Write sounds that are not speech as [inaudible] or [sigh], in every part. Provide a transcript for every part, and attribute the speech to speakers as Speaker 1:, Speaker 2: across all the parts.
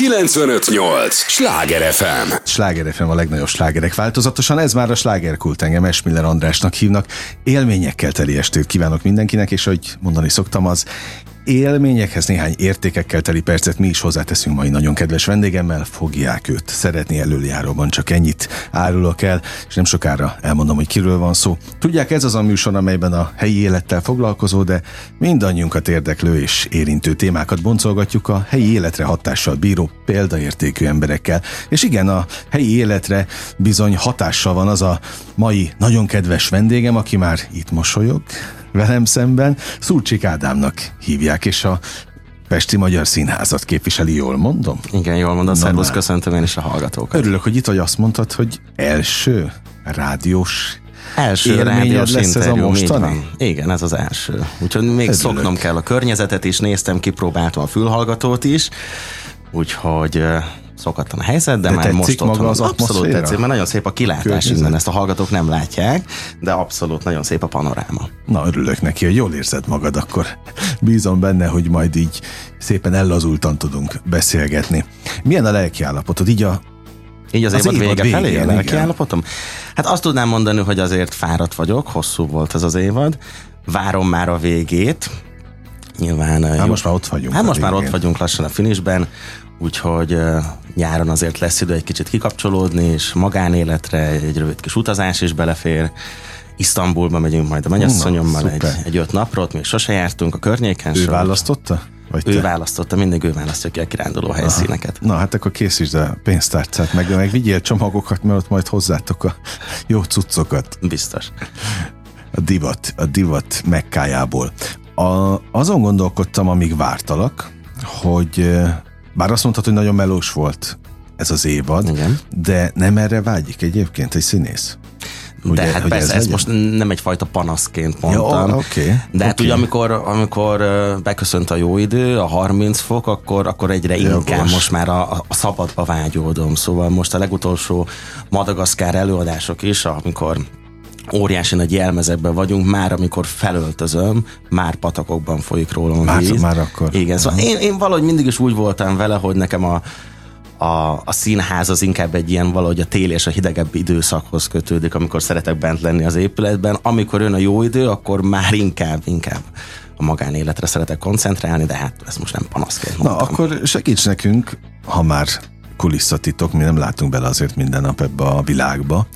Speaker 1: 958! Sláger FM!
Speaker 2: Sláger FM a legnagyobb slágerek változatosan, ez már a slágerkult, engem Esmiller Andrásnak hívnak. Élményekkel teli estét kívánok mindenkinek, és ahogy mondani szoktam, az élményekhez néhány értékekkel teli percet mi is hozzáteszünk mai nagyon kedves vendégemmel, fogják őt szeretni előjáróban, csak ennyit árulok el, és nem sokára elmondom, hogy kiről van szó. Tudják, ez az a műsor, amelyben a helyi élettel foglalkozó, de mindannyiunkat érdeklő és érintő témákat boncolgatjuk a helyi életre hatással bíró példaértékű emberekkel. És igen, a helyi életre bizony hatással van az a mai nagyon kedves vendégem, aki már itt mosolyog, velem szemben. Szurcsik Ádámnak hívják, és a Pesti Magyar Színházat képviseli, jól mondom?
Speaker 3: Igen, jól mondom, szervusz, köszöntöm én is a hallgatókat.
Speaker 2: Örülök, hogy itt vagy azt mondtad, hogy első rádiós
Speaker 3: Első rádiós lesz ez a mostani? Igen, ez az első. Úgyhogy még Örülök. szoknom kell a környezetet is, néztem, kipróbáltam a fülhallgatót is, úgyhogy szokatlan a helyzet, de, de már most
Speaker 2: maga az Abszolút
Speaker 3: tetszik, mert nagyon szép a kilátás innen, ezt a hallgatók nem látják, de abszolút nagyon szép a panoráma.
Speaker 2: Na, örülök neki, hogy jól érzed magad, akkor bízom benne, hogy majd így szépen ellazultan tudunk beszélgetni. Milyen a lelki állapotod? Így a
Speaker 3: így az, az évad, évad vége felé a lelki állapotom? Hát azt tudnám mondani, hogy azért fáradt vagyok, hosszú volt ez az évad, várom már a végét, nyilván...
Speaker 2: Hát most már ott vagyunk.
Speaker 3: Hát most végén. már ott vagyunk lassan a finishben, úgyhogy nyáron azért lesz idő egy kicsit kikapcsolódni, és magánéletre egy rövid kis utazás is belefér. Isztambulba megyünk majd a mennyasszonyommal egy, egy öt napról, még sose jártunk a környéken.
Speaker 2: Ő választotta?
Speaker 3: Vagy ő te? választotta, mindig ő választja ki a kiránduló helyszíneket.
Speaker 2: Na hát akkor készítsd a pénztárcát, meg, meg vigyél csomagokat, mert ott majd hozzátok a jó cuccokat.
Speaker 3: Biztos.
Speaker 2: A divat, a divat mekkájából. A, azon gondolkodtam, amíg vártalak, hogy bár azt mondtad, hogy nagyon melós volt ez az évad, Igen. de nem erre vágyik egyébként egy színész?
Speaker 3: Ugye, de hát persze, ez ezt most nem egyfajta panaszként mondtam.
Speaker 2: Ja, okay,
Speaker 3: de hát okay. ugye amikor, amikor beköszönt a jó idő, a 30 fok, akkor, akkor egyre ja, inkább most, most már a, a szabadba vágyódom. Szóval most a legutolsó Madagaszkár előadások is, amikor óriási nagy jelmezekben vagyunk, már amikor felöltözöm, már patakokban folyik rólam
Speaker 2: már,
Speaker 3: víz.
Speaker 2: Már akkor.
Speaker 3: Igen, szóval én, én valahogy mindig is úgy voltam vele, hogy nekem a, a, a színház az inkább egy ilyen valahogy a téli és a hidegebb időszakhoz kötődik, amikor szeretek bent lenni az épületben. Amikor jön a jó idő, akkor már inkább, inkább a magánéletre szeretek koncentrálni, de hát ezt most nem panaszként mondtam.
Speaker 2: Na, akkor segíts nekünk, ha már kulisszatitok, mi nem látunk bele azért minden nap ebbe a világba,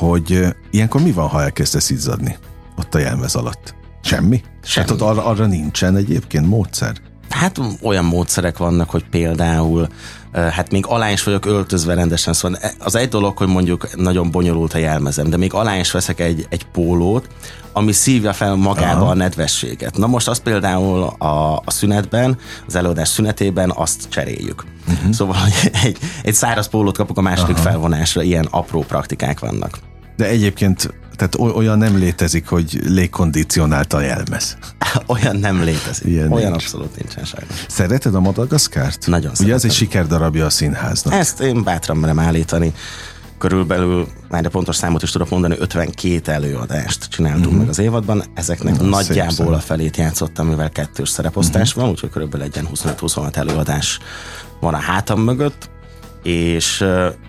Speaker 2: hogy ilyenkor mi van, ha elkezdesz izzadni ott a jelmez alatt? Semmi? Semmi. Hát ott arra, arra nincsen egyébként módszer?
Speaker 3: Hát olyan módszerek vannak, hogy például hát még alá is vagyok öltözve rendesen, szóval az egy dolog, hogy mondjuk nagyon bonyolult a jelmezem, de még alá is veszek egy, egy pólót, ami szívja fel magába Aha. a nedvességet. Na most azt például a, a szünetben, az előadás szünetében azt cseréljük. Uh-huh. Szóval egy, egy száraz pólót kapok a második Aha. felvonásra, ilyen apró praktikák vannak.
Speaker 2: De egyébként tehát olyan nem létezik, hogy légkondicionált a jelmez. [laughs]
Speaker 3: Olyan nem létezik. Ilyen olyan nincs. abszolút nincsen sajnos.
Speaker 2: Szereted a Madagaszkárt?
Speaker 3: Nagyon
Speaker 2: Ugye
Speaker 3: szeretem.
Speaker 2: ez egy sikerdarabja a színháznak.
Speaker 3: Ezt én bátran merem állítani. Körülbelül, már a pontos számot is tudok mondani, 52 előadást csináltunk uh-huh. meg az évadban. Ezeknek Na, nagyjából a felét játszottam, mivel kettős szereposztás uh-huh. van, úgyhogy körülbelül egy 25-26 előadás van a hátam mögött és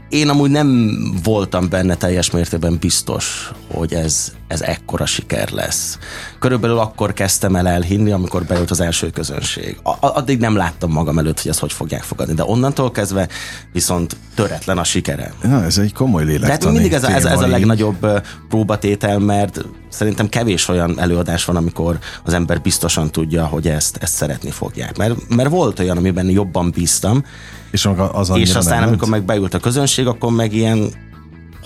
Speaker 3: én amúgy nem voltam benne teljes mértékben biztos, hogy ez, ez ekkora siker lesz. Körülbelül akkor kezdtem el elhinni, amikor bejött az első közönség. A- addig nem láttam magam előtt, hogy ezt hogy fogják fogadni, de onnantól kezdve viszont töretlen a sikere.
Speaker 2: Na, ez egy komoly lélektani
Speaker 3: Tehát mindig ez a, ez, ez a legnagyobb próbatétel, mert szerintem kevés olyan előadás van, amikor az ember biztosan tudja, hogy ezt, ezt szeretni fogják. Mert, mert volt olyan, amiben jobban bíztam,
Speaker 2: és, az
Speaker 3: és aztán, amikor meg beült a közönség, akkor meg ilyen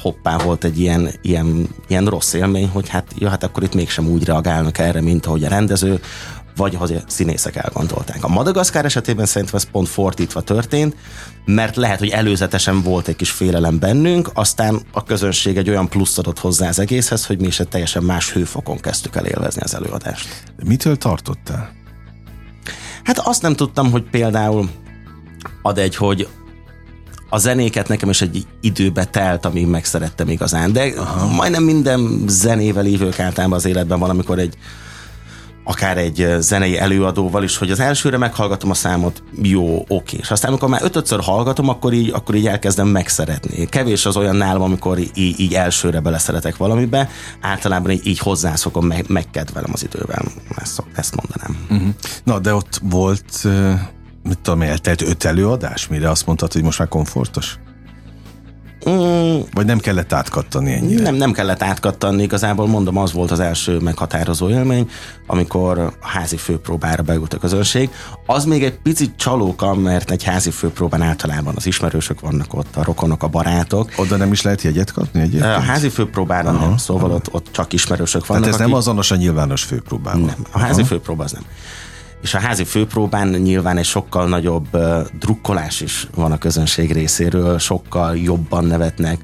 Speaker 3: hoppá volt egy ilyen, ilyen, ilyen rossz élmény, hogy hát, ja, hát akkor itt mégsem úgy reagálnak erre, mint ahogy a rendező, vagy ahogy a színészek elgondolták. A Madagaszkár esetében szerintem ez pont fordítva történt, mert lehet, hogy előzetesen volt egy kis félelem bennünk, aztán a közönség egy olyan plusz adott hozzá az egészhez, hogy mi is egy teljesen más hőfokon kezdtük el élvezni az előadást.
Speaker 2: De mitől tartottál?
Speaker 3: Hát azt nem tudtam, hogy például ad egy, hogy a zenéket nekem is egy időbe telt, amíg megszerettem igazán, de Aha. majdnem minden zenével ívők általában az életben van, amikor egy akár egy zenei előadóval is, hogy az elsőre meghallgatom a számot, jó, oké. És aztán, amikor már ötötször hallgatom, akkor így, akkor így elkezdem megszeretni. Kevés az olyan nálam, amikor így, így elsőre beleszeretek valamibe, általában így, így hozzászokom, meg, megkedvelem az idővel. Ezt, ezt mondanám.
Speaker 2: Uh-huh. Na, de ott volt, mit tudom, eltelt öt előadás, mire azt mondtad, hogy most már komfortos? Mm. Vagy nem kellett átkattani ennyire?
Speaker 3: Nem, nem kellett átkattani, igazából mondom, az volt az első meghatározó élmény, amikor a házi főpróbára beült a közönség. Az még egy picit csalóka, mert egy házi főpróbán általában az ismerősök vannak ott, a rokonok, a barátok.
Speaker 2: Oda nem is lehet jegyet kapni egyébként?
Speaker 3: A házi főpróbára aha, nem, szóval aha. ott, ott csak ismerősök vannak.
Speaker 2: Tehát ez akik... nem azonos a nyilvános főpróbában?
Speaker 3: Nem, a házi aha. főpróba az nem és a házi főpróbán nyilván egy sokkal nagyobb drukkolás is van a közönség részéről, sokkal jobban nevetnek,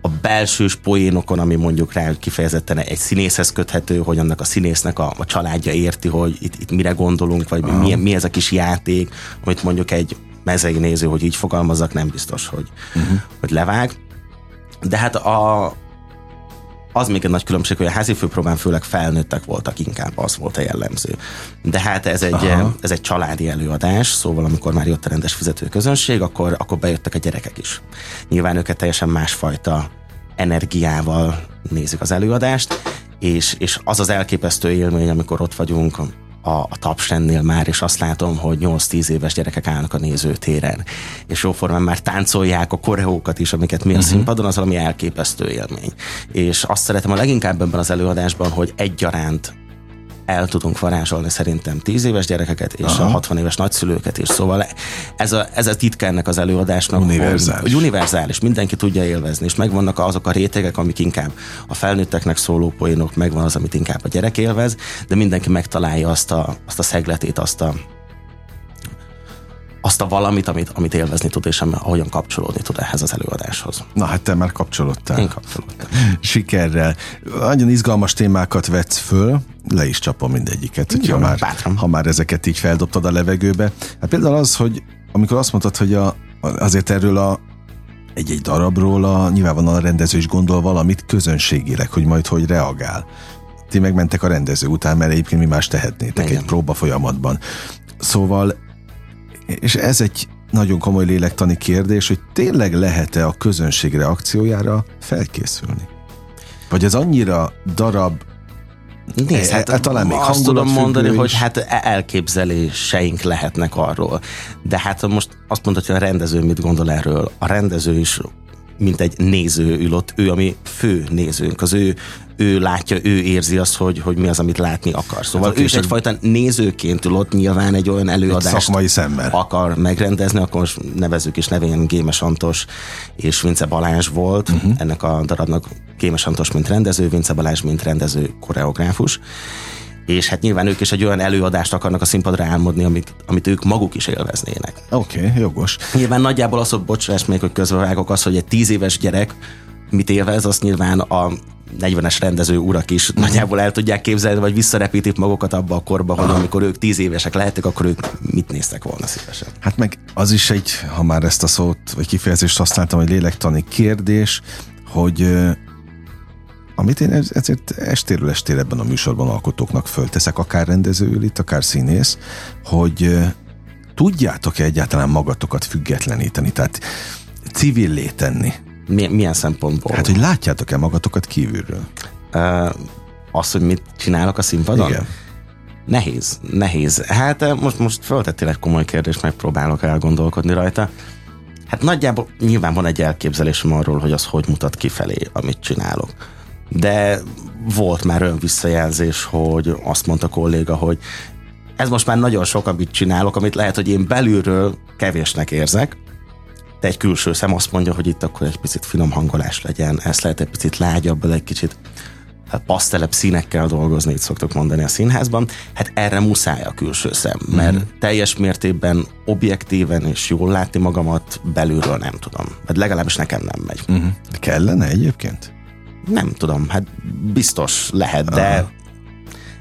Speaker 3: a belsős poénokon, ami mondjuk rá hogy kifejezetten egy színészhez köthető, hogy annak a színésznek a, a családja érti, hogy itt, itt mire gondolunk, vagy mi, mi ez a kis játék, amit mondjuk egy mezei néző, hogy így fogalmazzak, nem biztos, hogy, uh-huh. hogy levág. De hát a, az még egy nagy különbség, hogy a házi főpróbán főleg felnőttek voltak, inkább az volt a jellemző. De hát ez egy, ez egy családi előadás, szóval amikor már jött a rendes fizető közönség, akkor, akkor bejöttek a gyerekek is. Nyilván őket teljesen másfajta energiával nézik az előadást, és, és az az elképesztő élmény, amikor ott vagyunk a, a tapsennél már, és azt látom, hogy 8-10 éves gyerekek állnak a nézőtéren, és jóformán már táncolják a koreókat is, amiket mi a uh-huh. színpadon, az valami elképesztő élmény. És azt szeretem a leginkább ebben az előadásban, hogy egyaránt el tudunk varázsolni szerintem 10 éves gyerekeket és Aha. a 60 éves nagyszülőket is. Szóval ez a, ez a titka ennek az előadásnak,
Speaker 2: univerzális.
Speaker 3: Hogy, hogy univerzális, mindenki tudja élvezni, és megvannak azok a rétegek, amik inkább a felnőtteknek szóló poénok, megvan az, amit inkább a gyerek élvez, de mindenki megtalálja azt a, azt a szegletét, azt a, azt a valamit, amit, amit élvezni tud, és ahogyan kapcsolódni tud ehhez az előadáshoz.
Speaker 2: Na hát te már kapcsolódtál.
Speaker 3: Én kapcsolódtam.
Speaker 2: Sikerrel. Nagyon izgalmas témákat vetsz föl, le is csapom mindegyiket, Jó, ha, már, ha már ezeket így feldobtad a levegőbe. Hát például az, hogy amikor azt mondtad, hogy a, azért erről a egy-egy darabról a, nyilván a rendező is gondol valamit közönségileg, hogy majd hogy reagál. Ti megmentek a rendező után, mert egyébként mi más tehetnétek Igen. egy próba folyamatban. Szóval és ez egy nagyon komoly lélektani kérdés, hogy tényleg lehet-e a közönség reakciójára felkészülni? Vagy ez annyira darab
Speaker 3: Nézd, hát, hát talán még azt tudom mondani, is. hogy hát elképzeléseink lehetnek arról. De hát most azt mondod, hogy a rendező mit gondol erről. A rendező is mint egy néző ül ott, ő a mi fő nézőnk, az ő, ő látja, ő érzi azt, hogy, hogy mi az, amit látni akar. Szóval hát ő is egyfajta nézőként ül ott nyilván egy olyan előadást egy
Speaker 2: szakmai szemmel.
Speaker 3: akar megrendezni, akkor most nevezzük is nevén Gémes Antos és Vince Balázs volt, uh-huh. ennek a darabnak Gémes Antos, mint rendező, Vince Balázs, mint rendező koreográfus és hát nyilván ők is egy olyan előadást akarnak a színpadra álmodni, amit, amit ők maguk is élveznének.
Speaker 2: Oké, okay, jogos.
Speaker 3: Nyilván nagyjából az, hogy bocsás még, hogy közbevágok, az, hogy egy tíz éves gyerek mit élvez, azt nyilván a 40-es rendező urak is uh-huh. nagyjából el tudják képzelni, vagy visszarepítik magukat abba a korba, hogy amikor ők tíz évesek lehettek, akkor ők mit néztek volna szívesen.
Speaker 2: Hát meg az is egy, ha már ezt a szót, vagy kifejezést használtam, hogy lélektani kérdés, hogy amit én ezért estéről estére ebben a műsorban alkotóknak fölteszek, akár rendező itt, akár színész, hogy tudjátok-e egyáltalán magatokat függetleníteni, tehát civillé tenni?
Speaker 3: Milyen, milyen szempontból?
Speaker 2: Hát, hogy látjátok-e magatokat kívülről?
Speaker 3: Uh, azt, hogy mit csinálok a színpadon?
Speaker 2: Igen.
Speaker 3: Nehéz, nehéz. Hát most, most föltettél egy komoly kérdést, megpróbálok elgondolkodni rajta. Hát nagyjából nyilván van egy elképzelésem arról, hogy az hogy mutat kifelé, amit csinálok de volt már olyan visszajelzés, hogy azt mondta a kolléga, hogy ez most már nagyon sok, amit csinálok, amit lehet, hogy én belülről kevésnek érzek, de egy külső szem azt mondja, hogy itt akkor egy picit finom hangolás legyen, ezt lehet egy picit lágyabb, egy kicsit pasztelebb színekkel dolgozni, itt szoktuk mondani a színházban, hát erre muszáj a külső szem, mert mm. teljes mértékben objektíven és jól látni magamat belülről nem tudom. Vagy legalábbis nekem nem megy.
Speaker 2: Mm. Kellene egyébként?
Speaker 3: Nem tudom, hát biztos lehet, de Aha.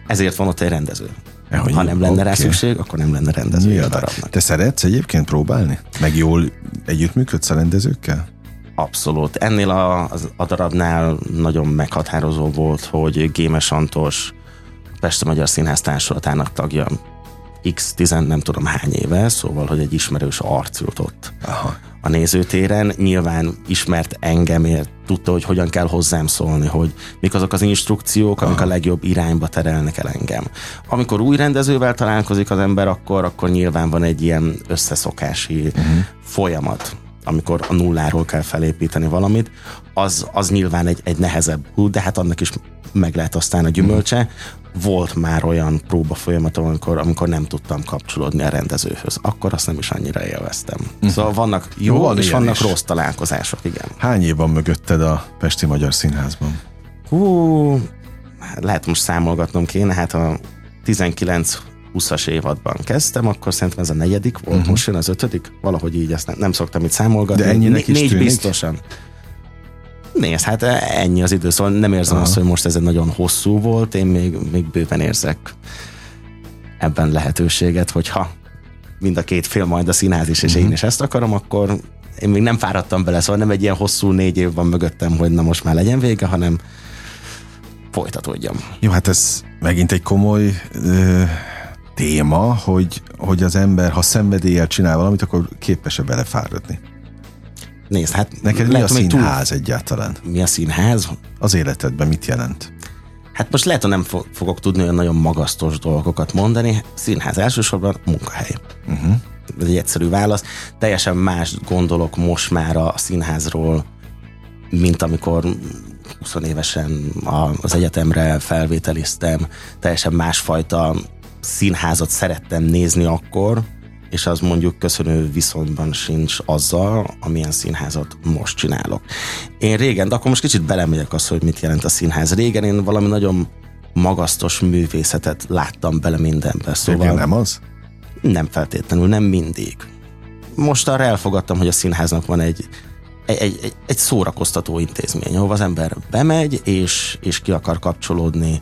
Speaker 3: ezért van ott egy rendező. Hogy ha nem lenne okay. rá szükség, akkor nem lenne rendező a darabnak.
Speaker 2: Te szeretsz egyébként próbálni? Meg jól együttműködsz a rendezőkkel?
Speaker 3: Abszolút. Ennél a, a darabnál nagyon meghatározó volt, hogy Gémes Antos Pesti Magyar Színház Társulatának tagja x 10 nem tudom hány éve, szóval, hogy egy ismerős arc jutott Aha. A nézőtéren. Nyilván ismert engemért, tudta, hogy hogyan kell hozzám szólni, hogy mik azok az instrukciók, amik Aha. a legjobb irányba terelnek el engem. Amikor új rendezővel találkozik az ember, akkor, akkor nyilván van egy ilyen összeszokási uh-huh. folyamat amikor a nulláról kell felépíteni valamit, az, az nyilván egy, egy nehezebb út, de hát annak is meg lehet aztán a gyümölcse. Volt már olyan próba folyamatom, amikor, amikor nem tudtam kapcsolódni a rendezőhöz. Akkor azt nem is annyira élveztem. Uh-huh. Szóval vannak jó, jó van és vannak is. rossz találkozások, igen.
Speaker 2: Hány év van mögötted a Pesti Magyar Színházban?
Speaker 3: Hú, lehet most számolgatnom kéne, hát a 19 20-as évadban kezdtem, akkor szerintem ez a negyedik volt, uh-huh. most jön az ötödik, valahogy így ezt nem, nem szoktam itt számolgatni.
Speaker 2: De ennyinek Né- is Négy tűnik?
Speaker 3: biztosan. Nézd, hát ennyi az idő, szóval nem érzem Aha. azt, hogy most ez egy nagyon hosszú volt, én még, még bőven érzek ebben lehetőséget, hogyha mind a két fél majd a színház is, és uh-huh. én is ezt akarom, akkor én még nem fáradtam bele, szóval nem egy ilyen hosszú négy év van mögöttem, hogy na most már legyen vége, hanem folytatódjam.
Speaker 2: Jó, hát ez megint egy komoly ö, téma, hogy, hogy az ember, ha szenvedéllyel csinál valamit, akkor képes-e belefáradni.
Speaker 3: Nézd, hát...
Speaker 2: Neked mi a színház túl... egyáltalán?
Speaker 3: Mi a színház?
Speaker 2: Az életedben mit jelent?
Speaker 3: Hát most lehet, hogy nem fogok tudni olyan nagyon magasztos dolgokat mondani. Színház elsősorban munkahely. Uh-huh. Ez egy egyszerű válasz. Teljesen más gondolok most már a színházról, mint amikor 20 évesen az egyetemre felvételiztem. Teljesen másfajta színházat szerettem nézni akkor, és az mondjuk köszönő viszonyban sincs azzal, amilyen színházat most csinálok. Én régen, de akkor most kicsit belemegyek az, hogy mit jelent a színház. Régen én valami nagyon magasztos művészetet láttam bele mindenbe.
Speaker 2: Szóval Régen nem az?
Speaker 3: Nem feltétlenül, nem mindig. Most arra elfogadtam, hogy a színháznak van egy, egy, egy, egy szórakoztató intézmény, ahol az ember bemegy, és, és ki akar kapcsolódni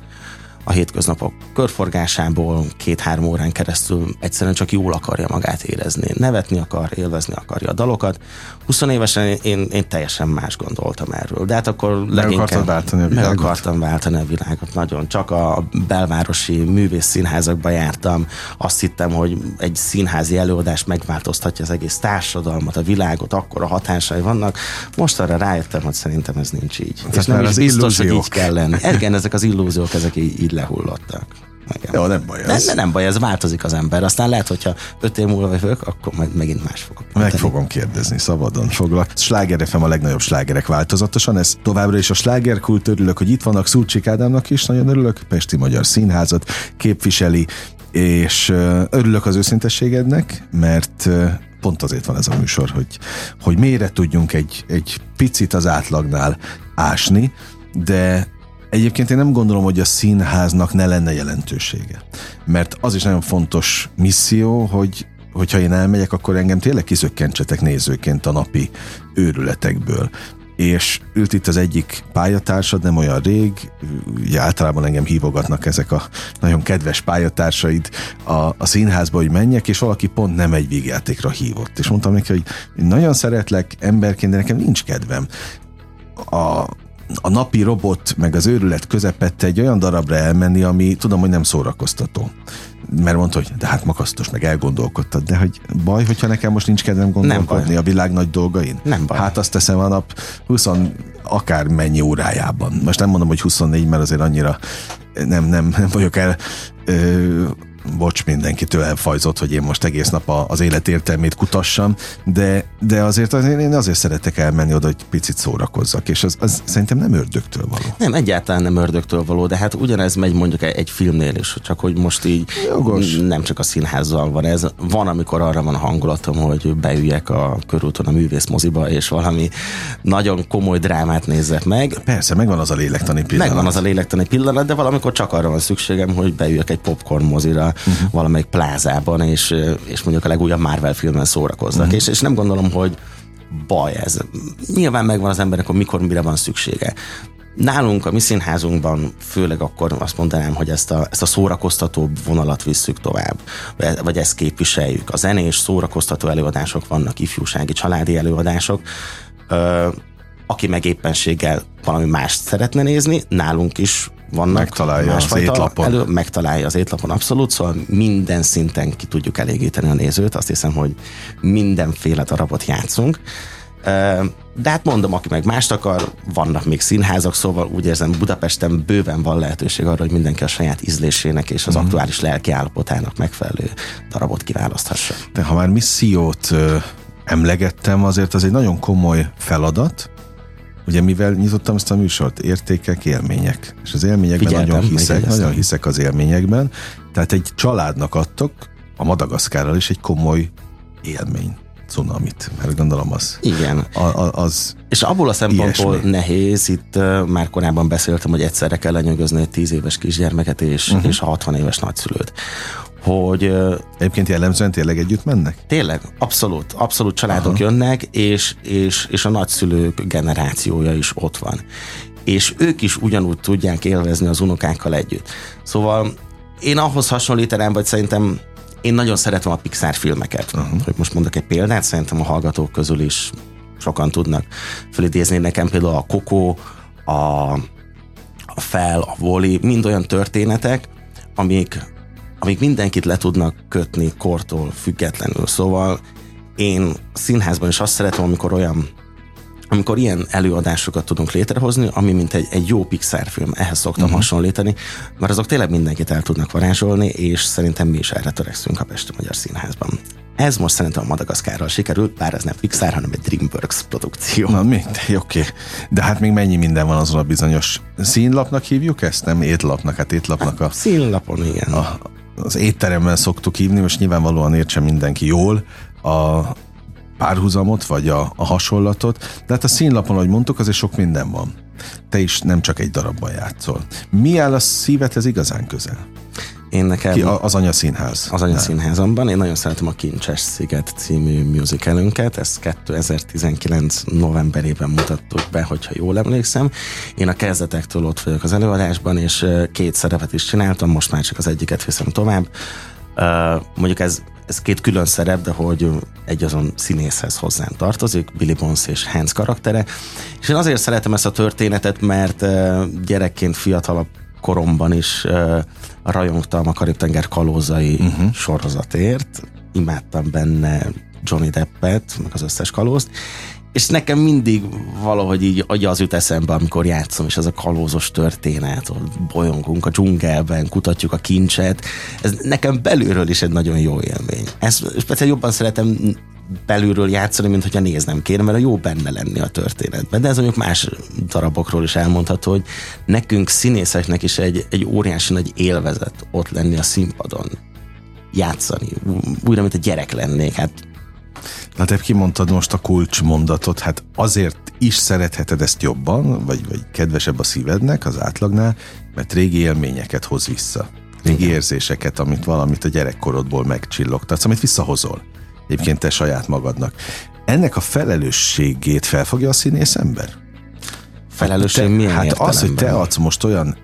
Speaker 3: a hétköznapok körforgásából két-három órán keresztül egyszerűen csak jól akarja magát érezni. Nevetni akar, élvezni akarja a dalokat. 20 évesen én, én teljesen más gondoltam erről. De hát akkor
Speaker 2: meg leginkább... váltani a világot?
Speaker 3: Meg akartam váltani a világot, nagyon. Csak a belvárosi művész színházakba jártam. Azt hittem, hogy egy színházi előadás megváltoztatja az egész társadalmat, a világot, akkor a hatásai vannak. Most arra rájöttem, hogy szerintem ez nincs így. Tehát És nem is biztos, illúziók. hogy így kell lenni. Igen, ezek az illúziók, ezek így, így lehullottak.
Speaker 2: Igen. Jó, nem baj
Speaker 3: ez. Nem, nem baj, ez változik az ember. Aztán lehet, hogyha öt év múlva jövök, akkor majd megint más fogok.
Speaker 2: Meg mondani. fogom kérdezni, szabadon foglak. Sláger FM a legnagyobb slágerek változatosan, ez továbbra is a slágerkult, örülök, hogy itt vannak Szulcsik Ádámnak is, nagyon örülök, Pesti Magyar Színházat képviseli, és örülök az őszintességednek, mert pont azért van ez a műsor, hogy, hogy mélyre tudjunk egy, egy picit az átlagnál ásni, de Egyébként én nem gondolom, hogy a színháznak ne lenne jelentősége. Mert az is nagyon fontos misszió, hogy hogyha én elmegyek, akkor engem tényleg kizökkentsetek nézőként a napi őrületekből. És ült itt az egyik pályatársad, nem olyan rég, ugye általában engem hívogatnak ezek a nagyon kedves pályatársaid a, a színházba, hogy menjek, és valaki pont nem egy vígjátékra hívott. És mondtam neki, hogy nagyon szeretlek emberként, de nekem nincs kedvem a, a napi robot meg az őrület közepette egy olyan darabra elmenni, ami tudom, hogy nem szórakoztató. Mert mondta, hogy de hát makasztos, meg elgondolkodtad, de hogy baj, hogyha nekem most nincs kedvem gondolkodni a világ nagy dolgain?
Speaker 3: Nem baj.
Speaker 2: Hát azt teszem a nap 20 akár mennyi órájában. Most nem mondom, hogy 24, mert azért annyira nem, nem, nem vagyok el ö, bocs mindenkitől elfajzott, hogy én most egész nap az élet értelmét kutassam, de, de azért, én azért szeretek elmenni oda, hogy picit szórakozzak, és az, az szerintem nem ördögtől való.
Speaker 3: Nem, egyáltalán nem ördögtől való, de hát ugyanez megy mondjuk egy filmnél is, csak hogy most így Jogos. nem csak a színházzal van ez. Van, amikor arra van a hangulatom, hogy beüljek a körúton a művész moziba, és valami nagyon komoly drámát nézzek meg.
Speaker 2: Persze, megvan az a lélektani pillanat.
Speaker 3: Megvan az a lélektani pillanat, de valamikor csak arra van szükségem, hogy beüljek egy popcorn mozira, uh-huh. valamelyik plázában, és, és mondjuk a legújabb Marvel filmen szórakoznak. Uh-huh. És, és nem gondolom, hogy baj ez. Nyilván megvan az embernek, hogy mikor mire van szüksége. Nálunk, a mi színházunkban főleg akkor azt mondanám, hogy ezt a, ezt a szórakoztató vonalat visszük tovább, vagy ezt képviseljük. A zenés szórakoztató előadások vannak, ifjúsági, családi előadások. Aki meg éppenséggel valami mást szeretne nézni, nálunk is vannak.
Speaker 2: Megtalálja az étlapon. Elő,
Speaker 3: megtalálja az étlapon, abszolút, szóval minden szinten ki tudjuk elégíteni a nézőt. Azt hiszem, hogy mindenféle darabot játszunk. De hát mondom, aki meg mást akar, vannak még színházak, szóval úgy érzem, Budapesten bőven van lehetőség arra, hogy mindenki a saját ízlésének és az mm. aktuális lelki állapotának megfelelő darabot kiválaszthassa.
Speaker 2: De ha már missziót ö, emlegettem, azért az egy nagyon komoly feladat, Ugye mivel nyitottam ezt a műsort? Értékek, élmények. És az élményekben Figyeltem, nagyon hiszek, nagyon hiszek az élményekben. Tehát egy családnak adtok, a Madagaszkárral is egy komoly élmény cunamit, mert gondolom az.
Speaker 3: Igen.
Speaker 2: A, a, az
Speaker 3: és abból a szempontból ilyesmi. nehéz, itt uh, már korábban beszéltem, hogy egyszerre kell lenyűgözni egy 10 éves kisgyermeket és, uh-huh. és a 60 éves nagyszülőt hogy...
Speaker 2: Egyébként jellemzően tényleg együtt mennek?
Speaker 3: Tényleg, abszolút, abszolút családok Aha. jönnek, és, és, és a nagyszülők generációja is ott van. És ők is ugyanúgy tudják élvezni az unokákkal együtt. Szóval én ahhoz hasonlítanám, vagy szerintem én nagyon szeretem a Pixar filmeket. Uh-huh. Hogy most mondok egy példát, szerintem a hallgatók közül is sokan tudnak fölidézni nekem például a Coco, a, a Fel, a Voli, mind olyan történetek, amik, amik mindenkit le tudnak kötni kortól függetlenül. Szóval én színházban is azt szeretem, amikor olyan amikor ilyen előadásokat tudunk létrehozni, ami mint egy, egy jó Pixar film, ehhez szoktam uh-huh. hasonlítani, mert azok tényleg mindenkit el tudnak varázsolni, és szerintem mi is erre törekszünk a Pesti Magyar Színházban. Ez most szerintem a Madagaszkárral sikerült, bár ez nem Pixar, hanem egy DreamWorks produkció.
Speaker 2: Na mi? Oké. Okay. De hát még mennyi minden van azon a bizonyos színlapnak hívjuk ezt? Nem étlapnak, hát étlapnak a... Hát,
Speaker 3: színlapon, igen. A,
Speaker 2: az étteremben szoktuk hívni, most nyilvánvalóan értsen mindenki jól. A párhuzamot, vagy a, a hasonlatot, de hát a színlapon, ahogy mondtuk, azért sok minden van. Te is nem csak egy darabban játszol. Mi áll a szívedhez igazán közel?
Speaker 3: Én nekem...
Speaker 2: Ki, az Anya Színház.
Speaker 3: Az Anya Színházamban. Én nagyon szeretem a Kincses Sziget című musicalünket. Ezt 2019 novemberében mutattuk be, hogyha jól emlékszem. Én a kezdetektől ott vagyok az előadásban, és két szerepet is csináltam, most már csak az egyiket viszem tovább. Uh, mondjuk ez, ez két külön szerep, de hogy egy azon színészhez hozzám tartozik, Billy Bones és Hans karaktere. És én azért szeretem ezt a történetet, mert uh, gyerekként fiatalabb koromban is uh, rajongtam a Karib-tenger kalózai uh-huh. sorozatért, imádtam benne Johnny Deppet, meg az összes kalózt, és nekem mindig valahogy így adja az üt eszembe, amikor játszom, és ez a kalózos történet, hogy bolyongunk a dzsungelben, kutatjuk a kincset, ez nekem belülről is egy nagyon jó élmény. Ezt speciál jobban szeretem belülről játszani, mint hogyha néznem kéne, mert a jó benne lenni a történetben. De ez mondjuk más darabokról is elmondható, hogy nekünk színészeknek is egy, egy óriási nagy élvezet ott lenni a színpadon játszani. Újra, mint a gyerek lennék. Hát
Speaker 2: Na te kimondtad most a kulcsmondatot, hát azért is szeretheted ezt jobban, vagy, vagy kedvesebb a szívednek az átlagnál, mert régi élményeket hoz vissza. Régi Igen. érzéseket, amit valamit a gyerekkorodból megcsillogtatsz, amit visszahozol. Egyébként te saját magadnak. Ennek a felelősségét felfogja a színész ember?
Speaker 3: Felelősség hát te, milyen
Speaker 2: Hát az, hogy te adsz most olyan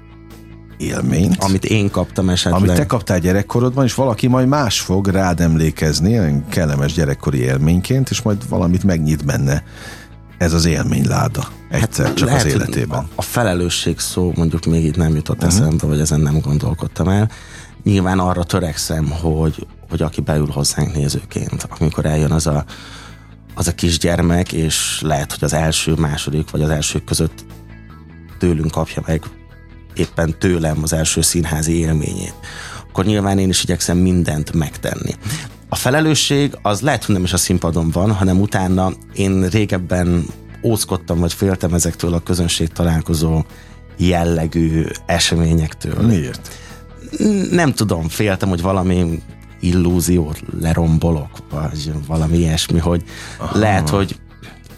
Speaker 2: élményt.
Speaker 3: Amit én kaptam esetleg.
Speaker 2: Amit te kaptál gyerekkorodban, és valaki majd más fog rád emlékezni, kellemes gyerekkori élményként, és majd valamit megnyit benne. Ez az élményláda egyszer hát csak lehet, az életében. A,
Speaker 3: a felelősség szó mondjuk még itt nem jutott uh-huh. eszembe, vagy ezen nem gondolkodtam el. Nyilván arra törekszem, hogy, hogy aki beül hozzánk nézőként, amikor eljön az a, az a kisgyermek, és lehet, hogy az első, második, vagy az elsők között tőlünk kapja meg éppen tőlem az első színházi élményét, akkor nyilván én is igyekszem mindent megtenni. A felelősség az lehet, hogy nem is a színpadon van, hanem utána én régebben óckodtam, vagy féltem ezektől a közönség találkozó jellegű eseményektől.
Speaker 2: Miért?
Speaker 3: Nem tudom, féltem, hogy valami illúziót lerombolok, vagy valami ilyesmi, hogy Aha. lehet, hogy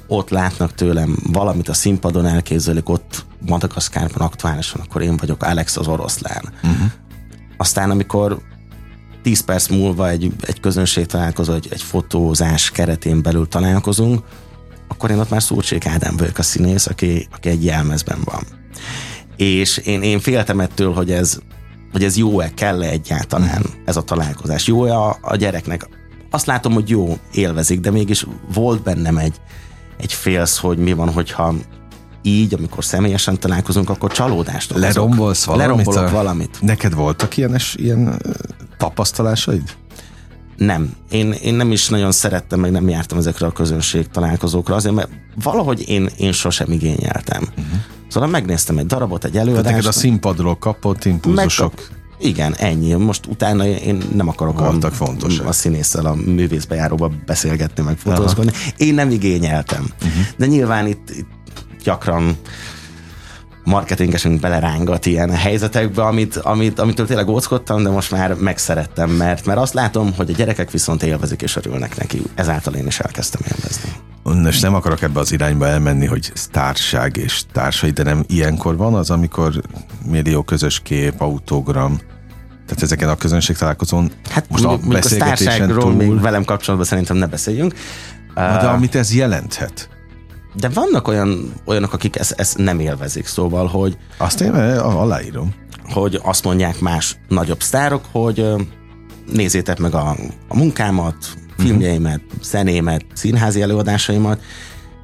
Speaker 3: ott látnak tőlem valamit a színpadon, elképzelik ott Madagaszkárban aktuálisan, akkor én vagyok Alex az oroszlán. Uh-huh. Aztán amikor 10 perc múlva egy, egy közönség találkozó, egy, egy fotózás keretén belül találkozunk, akkor én ott már Szurcsék Ádám vagyok a színész, aki, aki egy jelmezben van. És én, én féltem ettől, hogy ez, hogy ez jó-e, kell-e egyáltalán ez a találkozás. Jó-e a, a gyereknek? Azt látom, hogy jó, élvezik, de mégis volt bennem egy, egy félsz, hogy mi van, hogyha így, amikor személyesen találkozunk, akkor csalódást okozok.
Speaker 2: Lerombolsz valamit?
Speaker 3: Lerombolok valamit.
Speaker 2: Neked voltak ilyen, ilyen tapasztalásaid?
Speaker 3: Nem. Én, én nem is nagyon szerettem, meg nem jártam ezekre a közönség találkozókra, azért, mert valahogy én, én sosem igényeltem. Uh-huh. Szóval megnéztem egy darabot, egy előadást. Tehát
Speaker 2: neked a színpadról kapott impulzusok. Megkap,
Speaker 3: igen, ennyi. Most utána én nem akarok
Speaker 2: Voltak a, fontos.
Speaker 3: a színésszel, a művészbejáróba beszélgetni, meg fotózkodni. Én nem igényeltem. Uh-huh. De nyilván itt, itt gyakran marketingesünk belerángat ilyen helyzetekbe, amit, amit, amitől tényleg óckodtam, de most már megszerettem, mert, mert azt látom, hogy a gyerekek viszont élvezik és örülnek neki. Ezáltal én is elkezdtem élvezni.
Speaker 2: És nem akarok ebbe az irányba elmenni, hogy sztárság és társai, de nem ilyenkor van az, amikor millió közös kép, autogram, tehát ezeken a közönség találkozón
Speaker 3: hát most a beszélgetésen túl... még velem kapcsolatban szerintem ne beszéljünk.
Speaker 2: Na, de amit ez jelenthet?
Speaker 3: De vannak olyan, olyanok, akik ezt, ezt nem élvezik, szóval, hogy...
Speaker 2: Azt én aláírom.
Speaker 3: Hogy azt mondják más nagyobb sztárok, hogy nézzétek meg a, a munkámat, filmjeimet, uh-huh. zenémet, színházi előadásaimat,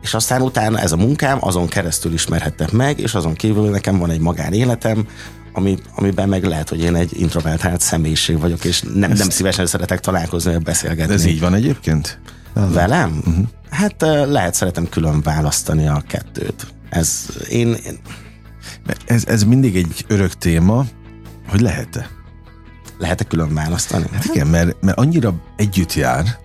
Speaker 3: és aztán utána ez a munkám, azon keresztül ismerhettek meg, és azon kívül nekem van egy magánéletem, ami, amiben meg lehet, hogy én egy introvertált személyiség vagyok, és nem, nem szívesen szeretek találkozni, vagy beszélgetni. De
Speaker 2: ez így van egyébként?
Speaker 3: Velem? Uh-huh. Hát lehet szeretem külön választani a kettőt. Ez én... én...
Speaker 2: Ez, ez mindig egy örök téma, hogy lehet-e?
Speaker 3: Lehet-e külön választani?
Speaker 2: Hát igen, mert, mert annyira együtt jár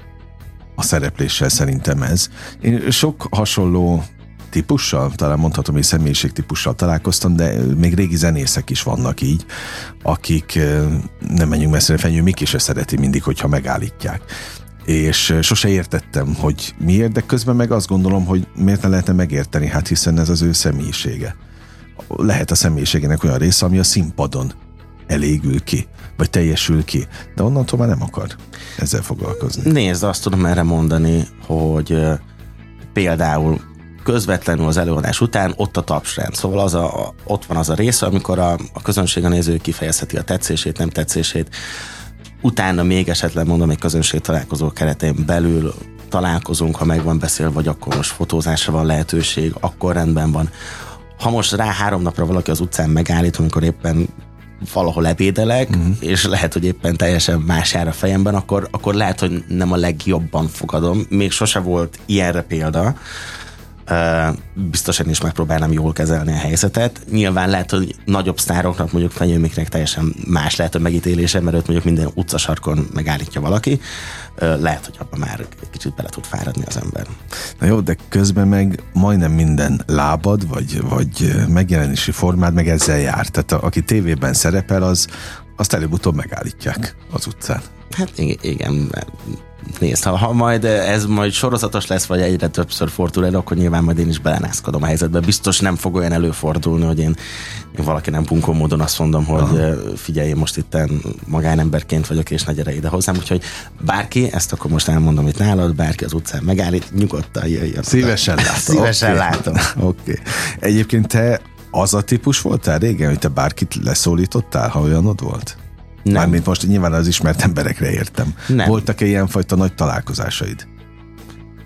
Speaker 2: a szerepléssel szerintem ez. Én sok hasonló típussal, talán mondhatom, hogy személyiségtípussal találkoztam, de még régi zenészek is vannak így, akik nem menjünk messzire, Fenyő Miki se szereti mindig, hogyha megállítják és sose értettem, hogy miért, de közben meg azt gondolom, hogy miért ne lehetne megérteni, hát hiszen ez az ő személyisége. Lehet a személyiségének olyan része, ami a színpadon elégül ki, vagy teljesül ki, de onnantól már nem akar ezzel foglalkozni.
Speaker 3: Nézd, azt tudom erre mondani, hogy például közvetlenül az előadás után ott a tapsrend. Szóval az a, ott van az a része, amikor a, a közönség a néző kifejezheti a tetszését, nem tetszését, utána még esetleg mondom egy közönség találkozó keretén belül találkozunk, ha meg van beszél, vagy akkor most fotózásra van lehetőség, akkor rendben van. Ha most rá három napra valaki az utcán megállít, amikor éppen valahol ebédelek, uh-huh. és lehet, hogy éppen teljesen más jár a fejemben, akkor, akkor lehet, hogy nem a legjobban fogadom. Még sose volt ilyenre példa, biztosan is megpróbálnám jól kezelni a helyzetet. Nyilván lehet, hogy nagyobb sztároknak, mondjuk fenyőmiknek teljesen más lehet a megítélése, mert őt mondjuk minden utcasarkon megállítja valaki. Lehet, hogy abban már egy kicsit bele tud fáradni az ember.
Speaker 2: Na jó, de közben meg majdnem minden lábad, vagy, vagy megjelenési formád meg ezzel jár. Tehát a, aki tévében szerepel, az azt előbb-utóbb megállítják az utcán.
Speaker 3: Hát igen, nézd, ha, ha majd ez majd sorozatos lesz, vagy egyre többször fordul elő, akkor nyilván majd én is belenászkodom a helyzetbe. Biztos nem fog olyan előfordulni, hogy én, én valaki nem bunkó módon azt mondom, hogy Aha. figyelj, én most itt magánemberként vagyok, és ne gyere ide hozzám. Úgyhogy bárki, ezt akkor most elmondom itt nálad, bárki az utcán megállít, nyugodtan jöjjön.
Speaker 2: Szívesen látom.
Speaker 3: Szívesen okay. látom.
Speaker 2: Oké. Okay. Egyébként te az a típus voltál régen, hogy te bárkit leszólítottál, ha olyanod volt? Nem. Mármint most nyilván az ismert emberekre értem. Nem. Voltak-e ilyenfajta nagy találkozásaid?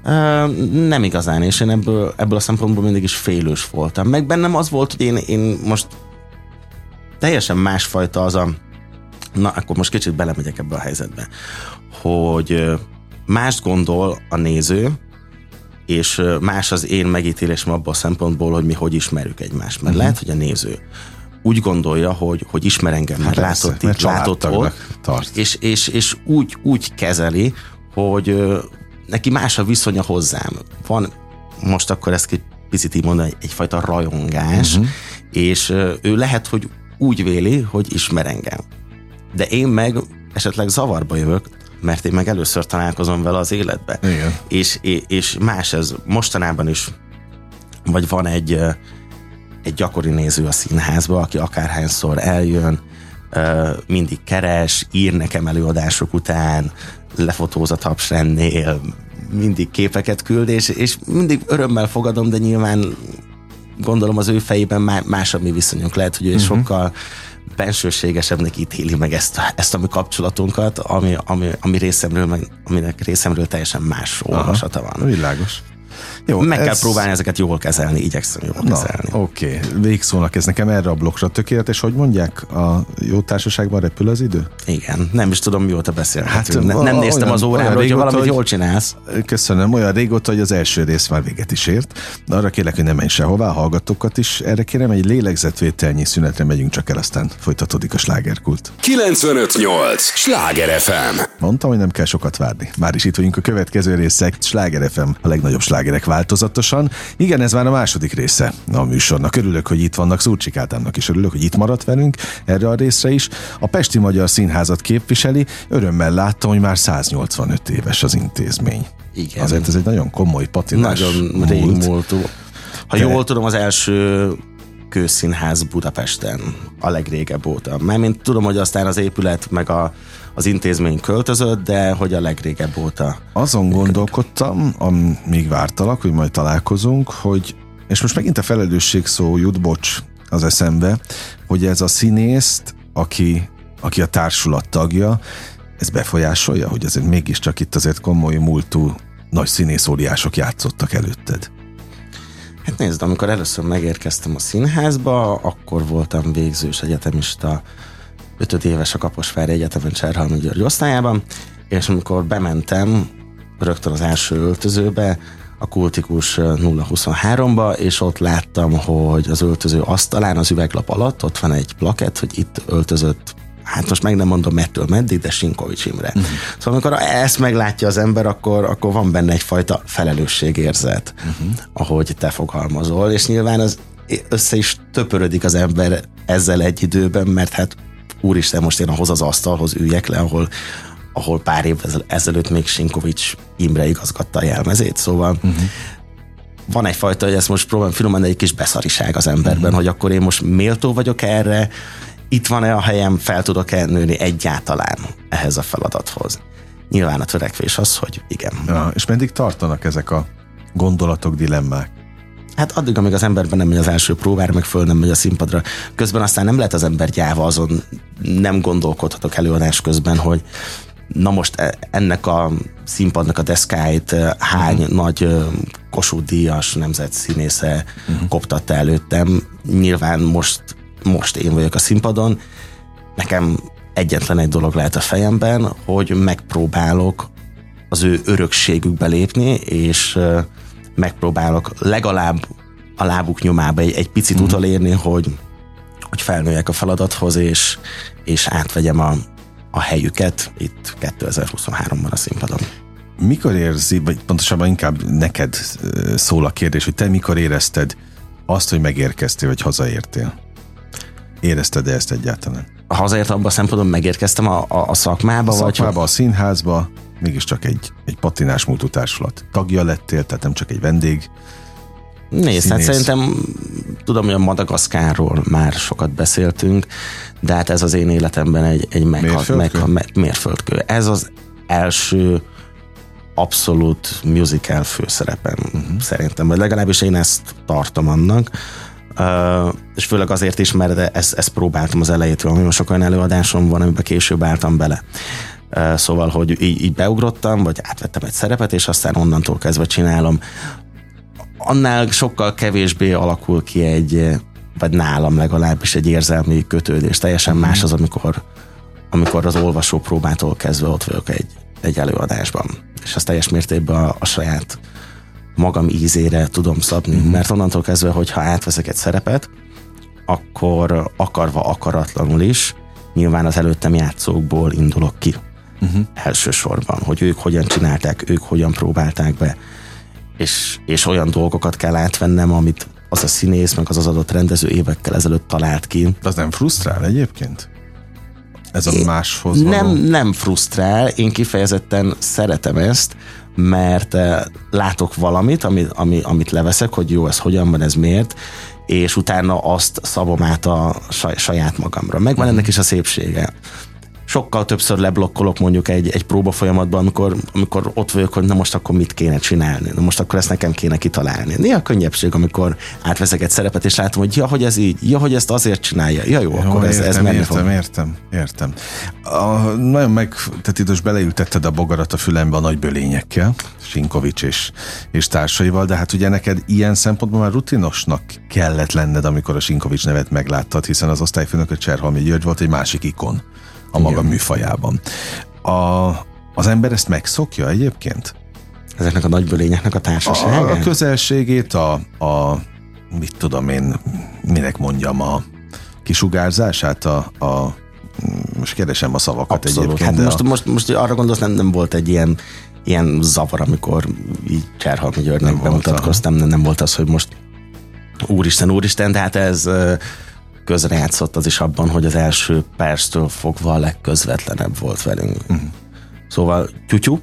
Speaker 3: Uh, nem igazán, és én ebből, ebből a szempontból mindig is félős voltam. Meg bennem az volt, hogy én, én most teljesen másfajta az a na, akkor most kicsit belemegyek ebbe a helyzetbe, hogy más gondol a néző, és más az én megítélésem abban a szempontból, hogy mi hogy ismerjük egymást. Mert uh-huh. lehet, hogy a néző úgy gondolja, hogy, hogy ismer engem, mert hát látott itt, látott ott, tart. És, és, és úgy, úgy kezeli, hogy neki más a viszonya hozzám. Van, most akkor ezt egy picit így mondani, egyfajta rajongás, uh-huh. és ő lehet, hogy úgy véli, hogy ismer engem. De én meg esetleg zavarba jövök, mert én meg először találkozom vele az életbe. Igen. És, és más ez mostanában is, vagy van egy egy gyakori néző a színházba, aki akárhányszor eljön, mindig keres, ír nekem előadások után, lefotóz a tapsrendnél, mindig képeket küld, és, és mindig örömmel fogadom, de nyilván gondolom az ő fejében más a mi viszonyunk. Lehet, hogy ő uh-huh. sokkal bensőségesebbnek ítéli meg ezt a, ezt a mi kapcsolatunkat, ami, ami, ami részemről, meg, aminek részemről teljesen más olvasata van.
Speaker 2: Világos.
Speaker 3: Jó, Meg ez... kell próbálni ezeket jól kezelni, igyekszem jól Na, kezelni.
Speaker 2: Oké, okay. végszónak ez nekem erre a blokkra tökéletes, hogy mondják, a jó társaságban repül az idő?
Speaker 3: Igen, nem is tudom mióta beszélhetünk. Hát, ne, nem néztem olyan, az órára, hogy valamit hogy, jól csinálsz.
Speaker 2: Köszönöm, olyan régóta, hogy az első rész már véget is ért. De arra kérlek, hogy ne menj sehová, hallgatókat is. Erre kérem, egy lélegzetvételnyi szünetre megyünk csak el, aztán folytatódik a slágerkult.
Speaker 1: 958! Sláger FM!
Speaker 2: Mondtam, hogy nem kell sokat várni. Már is itt vagyunk a következő részek. Sláger FM, a legnagyobb slágerek változatosan. Igen, ez már a második része a műsornak. Örülök, hogy itt vannak. Szurcsik Ádámnak is örülök, hogy itt maradt velünk erre a részre is. A Pesti Magyar Színházat képviseli. Örömmel láttam, hogy már 185 éves az intézmény.
Speaker 3: Igen.
Speaker 2: Azért ez egy nagyon komoly patinás
Speaker 3: Nagyon régmúltú. Ha Te... jól tudom, az első kőszínház Budapesten a legrégebb óta. Mármint tudom, hogy aztán az épület meg a, az intézmény költözött, de hogy a legrégebb óta.
Speaker 2: Azon gondolkodtam, amíg vártalak, hogy majd találkozunk, hogy és most megint a felelősség szó jut, bocs, az eszembe, hogy ez a színészt, aki, aki a társulat tagja, ez befolyásolja, hogy azért mégiscsak itt azért komoly múltú nagy színészóriások játszottak előtted?
Speaker 3: Hát nézd, amikor először megérkeztem a színházba, akkor voltam végzős egyetemista, ötöd éves a Kaposvári Egyetemen Cserhalmi György osztályában, és amikor bementem rögtön az első öltözőbe, a kultikus 023-ba, és ott láttam, hogy az öltöző asztalán, az üveglap alatt ott van egy plakett, hogy itt öltözött hát most meg nem mondom mettől meddig, de Sinkovics Imre. Uh-huh. Szóval amikor ezt meglátja az ember, akkor, akkor van benne egyfajta felelősségérzet, uh-huh. ahogy te fogalmazol, és nyilván az össze is töpörödik az ember ezzel egy időben, mert hát úristen, most én ahhoz az asztalhoz üljek le, ahol, ahol pár év ezelőtt még Sinkovics Imre igazgatta a jelmezét, szóval uh-huh van egyfajta, hogy ezt most próbálom finoman, egy kis beszariság az emberben, uh-huh. hogy akkor én most méltó vagyok erre, itt van-e a helyem, fel tudok-e nőni egyáltalán ehhez a feladathoz. Nyilván a törekvés az, hogy igen.
Speaker 2: Ja, és meddig tartanak ezek a gondolatok, dilemmák?
Speaker 3: Hát addig, amíg az emberben nem megy az első próbára, meg föl nem megy a színpadra. Közben aztán nem lehet az ember gyáva, azon nem gondolkodhatok előadás közben, hogy na most e, ennek a színpadnak a deszkáit e, hány uh-huh. nagy e, Kossuth Díjas nemzetszínésze uh-huh. koptatta előttem. Nyilván most most én vagyok a színpadon, nekem egyetlen egy dolog lehet a fejemben, hogy megpróbálok az ő örökségükbe lépni, és megpróbálok legalább a lábuk nyomába egy, egy picit mm. utalérni, hogy, hogy felnőjek a feladathoz, és, és átvegyem a, a helyüket itt 2023-ban a színpadon.
Speaker 2: Mikor érzi, vagy pontosabban inkább neked szól a kérdés, hogy te mikor érezted azt, hogy megérkeztél, vagy hazaértél? Érezted -e ezt egyáltalán?
Speaker 3: Hazaért abban a szempontból megérkeztem a, a, a szakmába? A
Speaker 2: szakmába, vagy? a színházba, mégiscsak egy, egy patinás múltú társulat tagja lettél, tehát nem csak egy vendég.
Speaker 3: Nézd, hát szerintem tudom, hogy a Madagaszkárról már sokat beszéltünk, de hát ez az én életemben egy, egy megha, megha, mérföldkő. Ez az első abszolút musical főszerepem uh-huh. szerintem, vagy legalábbis én ezt tartom annak és főleg azért is, mert ezt, ezt próbáltam az elejétől, nagyon sok olyan előadásom van, amiben később álltam bele. Szóval, hogy így, így beugrottam, vagy átvettem egy szerepet, és aztán onnantól kezdve csinálom. Annál sokkal kevésbé alakul ki egy, vagy nálam legalábbis egy érzelmi kötődés. Teljesen mm. más az, amikor, amikor az olvasó próbától kezdve ott vagyok egy, egy előadásban. És az teljes mértékben a, a saját magam ízére tudom szabni, uh-huh. mert onnantól kezdve, hogyha átveszek egy szerepet, akkor akarva akaratlanul is nyilván az előttem játszókból indulok ki. Uh-huh. Elsősorban, hogy ők hogyan csinálták, ők hogyan próbálták be, és, és olyan dolgokat kell átvennem, amit az a színész, meg az az adott rendező évekkel ezelőtt talált ki.
Speaker 2: De az nem frusztrál egyébként? Ez a máshoz
Speaker 3: való... Nem, nem frusztrál, én kifejezetten szeretem ezt, mert eh, látok valamit, ami, ami, amit leveszek, hogy jó, ez hogyan van, ez miért, és utána azt szabom át a saját magamra. Megvan ennek is a szépsége. Sokkal többször leblokkolok mondjuk egy, egy próba folyamatban, amikor, amikor ott vagyok, hogy na most akkor mit kéne csinálni, na most akkor ezt nekem kéne kitalálni. Néha könnyebbség, amikor átveszek egy szerepet, és látom, hogy ja, hogy ez így, ja, hogy ezt azért csinálja, ja jó, jó akkor ez,
Speaker 2: értem,
Speaker 3: ez
Speaker 2: értem, fog. értem, értem. A, nagyon meg, tehát itt beleültetted a bogarat a fülembe a nagy bölényekkel, Sinkovics és, és társaival, de hát ugye neked ilyen szempontból már rutinosnak kellett lenned, amikor a Sinkovics nevet megláttad, hiszen az osztályfőnök a Cserhalmi György volt egy másik ikon a maga Igen. műfajában. A, az ember ezt megszokja egyébként?
Speaker 3: Ezeknek a nagybölényeknek a társasága?
Speaker 2: A, a közelségét, a, a mit tudom én, minek mondjam, a kisugárzását, a, a most keresem a szavakat Abszolút. egyébként.
Speaker 3: Hát most, a... most, most arra gondolsz, nem, nem volt egy ilyen ilyen zavar, amikor így Cserhalmi Györgynek nem bemutatkoztam, nem, nem volt az, hogy most úristen, úristen, de hát ez közrejátszott az is abban, hogy az első perctől fogva a legközvetlenebb volt velünk. Uh-huh. Szóval tyutyú,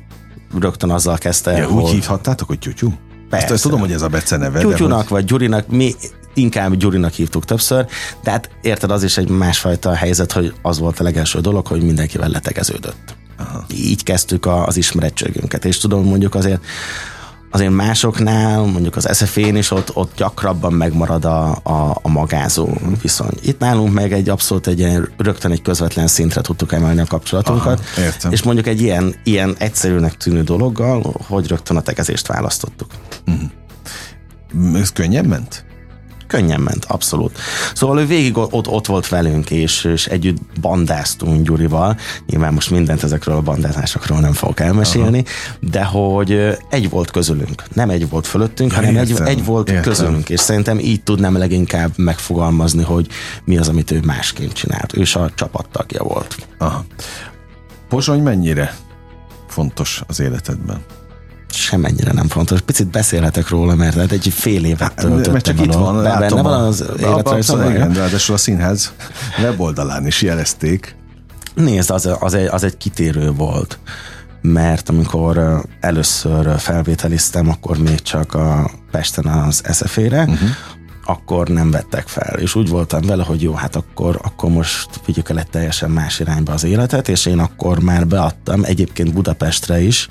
Speaker 3: rögtön azzal kezdte,
Speaker 2: ja, hogy... Úgy hívhattátok, hogy tyutyú? Persze. Azt, azt tudom, hogy ez a beceneve.
Speaker 3: Tyutyúnak hogy... vagy Gyurinak, mi inkább Gyurinak hívtuk többször, de hát érted, az is egy másfajta helyzet, hogy az volt a legelső dolog, hogy mindenkivel letegeződött. Aha. Így kezdtük az ismerettségünket, és tudom, mondjuk azért azért másoknál, mondjuk az SZF-én is ott, ott gyakrabban megmarad a, a, a magázó viszony. Itt nálunk meg egy abszolút egy ilyen, rögtön egy közvetlen szintre tudtuk emelni a kapcsolatunkat. Aha, értem. És mondjuk egy ilyen, ilyen egyszerűnek tűnő dologgal, hogy rögtön a tegezést választottuk.
Speaker 2: Uh-huh. Ez könnyen ment?
Speaker 3: Könnyen ment, abszolút. Szóval ő végig ott, ott volt velünk, és, és együtt bandáztunk Gyurival. Nyilván most mindent ezekről a bandázásokról nem fogok elmesélni, Aha. de hogy egy volt közülünk. Nem egy volt fölöttünk, ja, hanem értem, egy, egy volt értem. közülünk, és szerintem így tudnám leginkább megfogalmazni, hogy mi az, amit ő másként csinált. Ő is a csapattagja volt.
Speaker 2: Aha. Pozsony mennyire fontos az életedben?
Speaker 3: Semennyire nem fontos. Picit beszélhetek róla, mert hát egy fél évet hát, töltöttem.
Speaker 2: Mert csak itt van,
Speaker 3: be, benne van az
Speaker 2: életrajzom. Igen, de ráadásul a színház weboldalán is jelezték.
Speaker 3: Nézd, az, az, egy, az egy kitérő volt, mert amikor először felvételiztem, akkor még csak a Pesten az SZF-ére, uh-huh mhm. akkor nem vettek fel. És úgy voltam vele, hogy jó, hát akkor, akkor most vigyük el egy teljesen más irányba az életet, és én akkor már beadtam egyébként Budapestre is,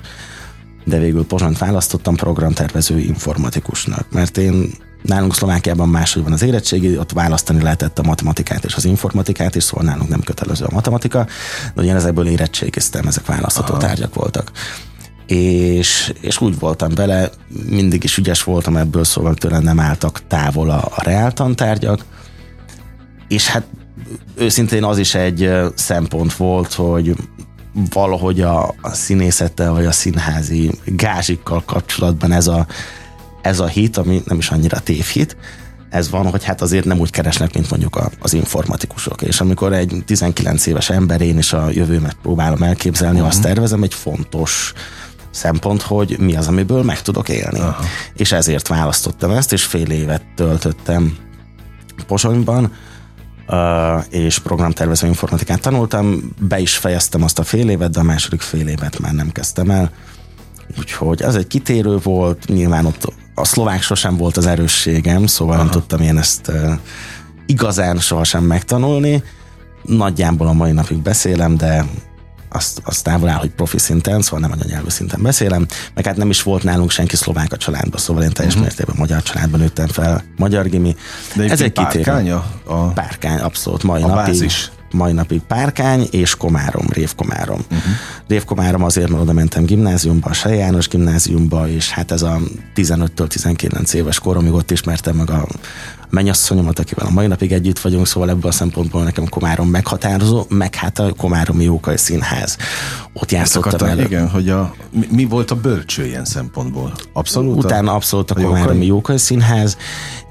Speaker 3: de végül Pozsont választottam programtervező informatikusnak, mert én Nálunk Szlovákiában máshogy van az érettségi, ott választani lehetett a matematikát és az informatikát, és szóval nálunk nem kötelező a matematika, de ugyan ezekből érettségiztem, ezek választható Aha. tárgyak voltak. És, és úgy voltam vele, mindig is ügyes voltam ebből, szóval tőlem nem álltak távol a, a reáltantárgyak, és hát őszintén az is egy szempont volt, hogy valahogy a, a színészettel vagy a színházi gázsikkal kapcsolatban ez a, ez a hit, ami nem is annyira tévhit, ez van, hogy hát azért nem úgy keresnek, mint mondjuk a, az informatikusok. És amikor egy 19 éves ember én is a jövőmet próbálom elképzelni, uh-huh. azt tervezem, egy fontos szempont, hogy mi az, amiből meg tudok élni. Uh-huh. És ezért választottam ezt, és fél évet töltöttem Posonyban, és programtervező informatikát tanultam, be is fejeztem azt a fél évet, de a második fél évet már nem kezdtem el. Úgyhogy ez egy kitérő volt, nyilván ott a szlovák sosem volt az erősségem, szóval Aha. nem tudtam én ezt igazán sohasem megtanulni. Nagyjából a mai napig beszélem, de azt, azt távol áll, hogy profi szinten, szóval nem anyanyelvű szinten beszélem, meg hát nem is volt nálunk senki szlovák a családban, szóval én teljes uh-huh. mértékben magyar családban nőttem fel, magyar gimi.
Speaker 2: De Ez egy párkánya?
Speaker 3: A... Párkány, abszolút, mai a napig. Bázis mai napig Párkány és Komárom, Révkomárom. Uh-huh. Révkomárom azért, mert oda mentem gimnáziumba, a Sej János gimnáziumba, és hát ez a 15-től 19 éves koromig ott ismertem meg a mennyasszonyomat, akivel a mai napig együtt vagyunk, szóval ebből a szempontból nekem Komárom meghatározó, meg hát a Komáromi Jókai Színház. Ott játszottam el.
Speaker 2: Igen, hogy a, mi, mi, volt a bölcső ilyen szempontból? Abszolút?
Speaker 3: Utána abszolút a, a Komáromi Jókai Színház,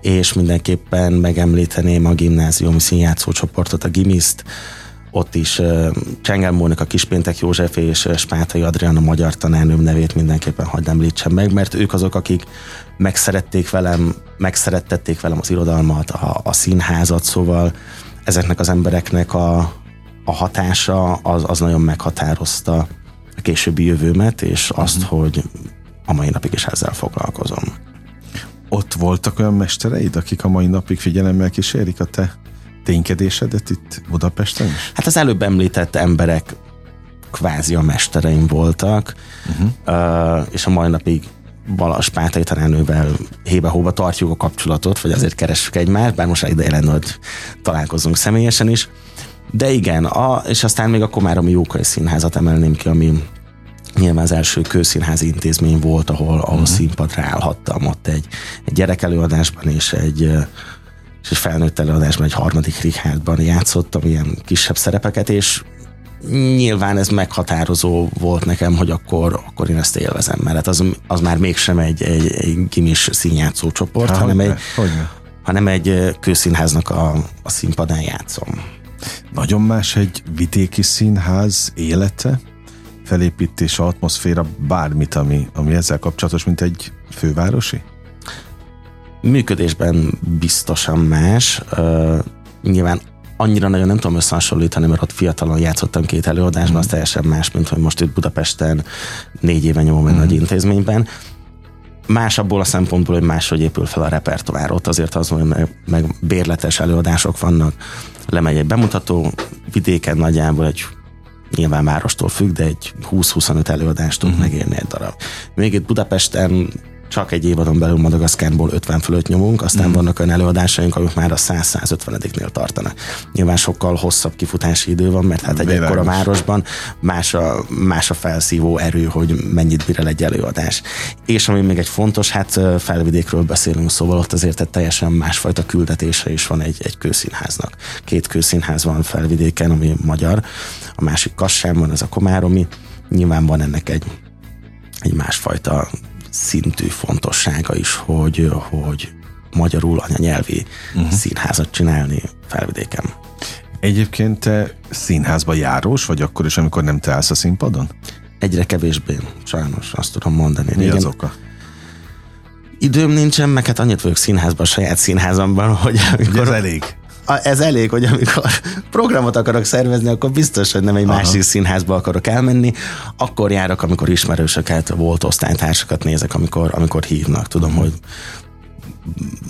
Speaker 3: és mindenképpen megemlíteném a gimnáziumi színjátszó csoportot, a Gimiszt, ott is uh, Csengel Mónika, Kispéntek József és Spátai Adriana magyar tanárnőm nevét mindenképpen hagyd említsem meg, mert ők azok, akik megszerették velem, megszerettették velem az irodalmat, a, a színházat, szóval ezeknek az embereknek a, a hatása az, az nagyon meghatározta a későbbi jövőmet, és azt, uh-huh. hogy a mai napig is ezzel foglalkozom.
Speaker 2: Ott voltak olyan mestereid, akik a mai napig figyelemmel kísérik a te ténykedésedet itt Budapesten is?
Speaker 3: Hát az előbb említett emberek kvázi a mestereim voltak, uh-huh. uh, és a mai napig Balas Pátai tanárnővel hébe-hóba tartjuk a kapcsolatot, vagy azért keressük egymást, bár most ideje lenne, hogy találkozunk személyesen is. De igen, a, és aztán még a Komáromi Jókai Színházat emelném ki, ami nyilván az első kőszínházi intézmény volt, ahol, ahol uh-huh. színpadra állhattam ott egy, egy gyerekelőadásban és egy, és egy felnőtt előadásban, egy harmadik Richardban játszottam ilyen kisebb szerepeket, és nyilván ez meghatározó volt nekem, hogy akkor, akkor én ezt élvezem, mert hát az, az már mégsem egy, egy, egy gimis színjátszó csoport, Há, hanem, egy, hanem egy kőszínháznak a, a színpadán játszom.
Speaker 2: Nagyon más egy vidéki színház élete, felépítés, atmoszféra, bármit, ami, ami ezzel kapcsolatos, mint egy fővárosi?
Speaker 3: Működésben biztosan más. Uh, nyilván annyira nagyon nem tudom összehasonlítani, mert ott fiatalon játszottam két előadásban, mm. az teljesen más, mint hogy most itt Budapesten négy éve nyomom egy mm. nagy intézményben. Más abból a szempontból, hogy máshogy épül fel a repertoár. Ott azért az, hogy meg, meg bérletes előadások vannak, lemegy egy bemutató, vidéken nagyjából egy nyilván várostól függ, de egy 20-25 előadást tud uh-huh. megérni egy darab. Még itt Budapesten csak egy évadon belül Madagaszkárból 50 fölött nyomunk, aztán mm. vannak olyan előadásaink, amik már a 100-150-nél tartanak. Nyilván sokkal hosszabb kifutási idő van, mert hát egy ekkora városban más a, más a felszívó erő, hogy mennyit bír egy előadás. És ami még egy fontos, hát felvidékről beszélünk, szóval ott azért egy teljesen másfajta küldetése is van egy, egy kőszínháznak. Két kőszínház van felvidéken, ami magyar, a másik Kassán van, ez a Komáromi. Nyilván van ennek egy, egy másfajta szintű fontossága is, hogy, hogy magyarul anyanyelvi uh-huh. színházat csinálni felvidéken.
Speaker 2: Egyébként te színházba járós, vagy akkor is, amikor nem te állsz a színpadon?
Speaker 3: Egyre kevésbé, sajnos, azt tudom mondani.
Speaker 2: Mi Régen, az oka?
Speaker 3: Időm nincsen, meg hát annyit vagyok színházban, a saját színházamban, hogy
Speaker 2: amikor... Ez elég
Speaker 3: ez elég, hogy amikor [laughs] programot akarok szervezni, akkor biztos, hogy nem egy Aha. másik színházba akarok elmenni, akkor járok, amikor ismerősöket, volt osztálytársakat nézek, amikor, amikor hívnak. Tudom, hogy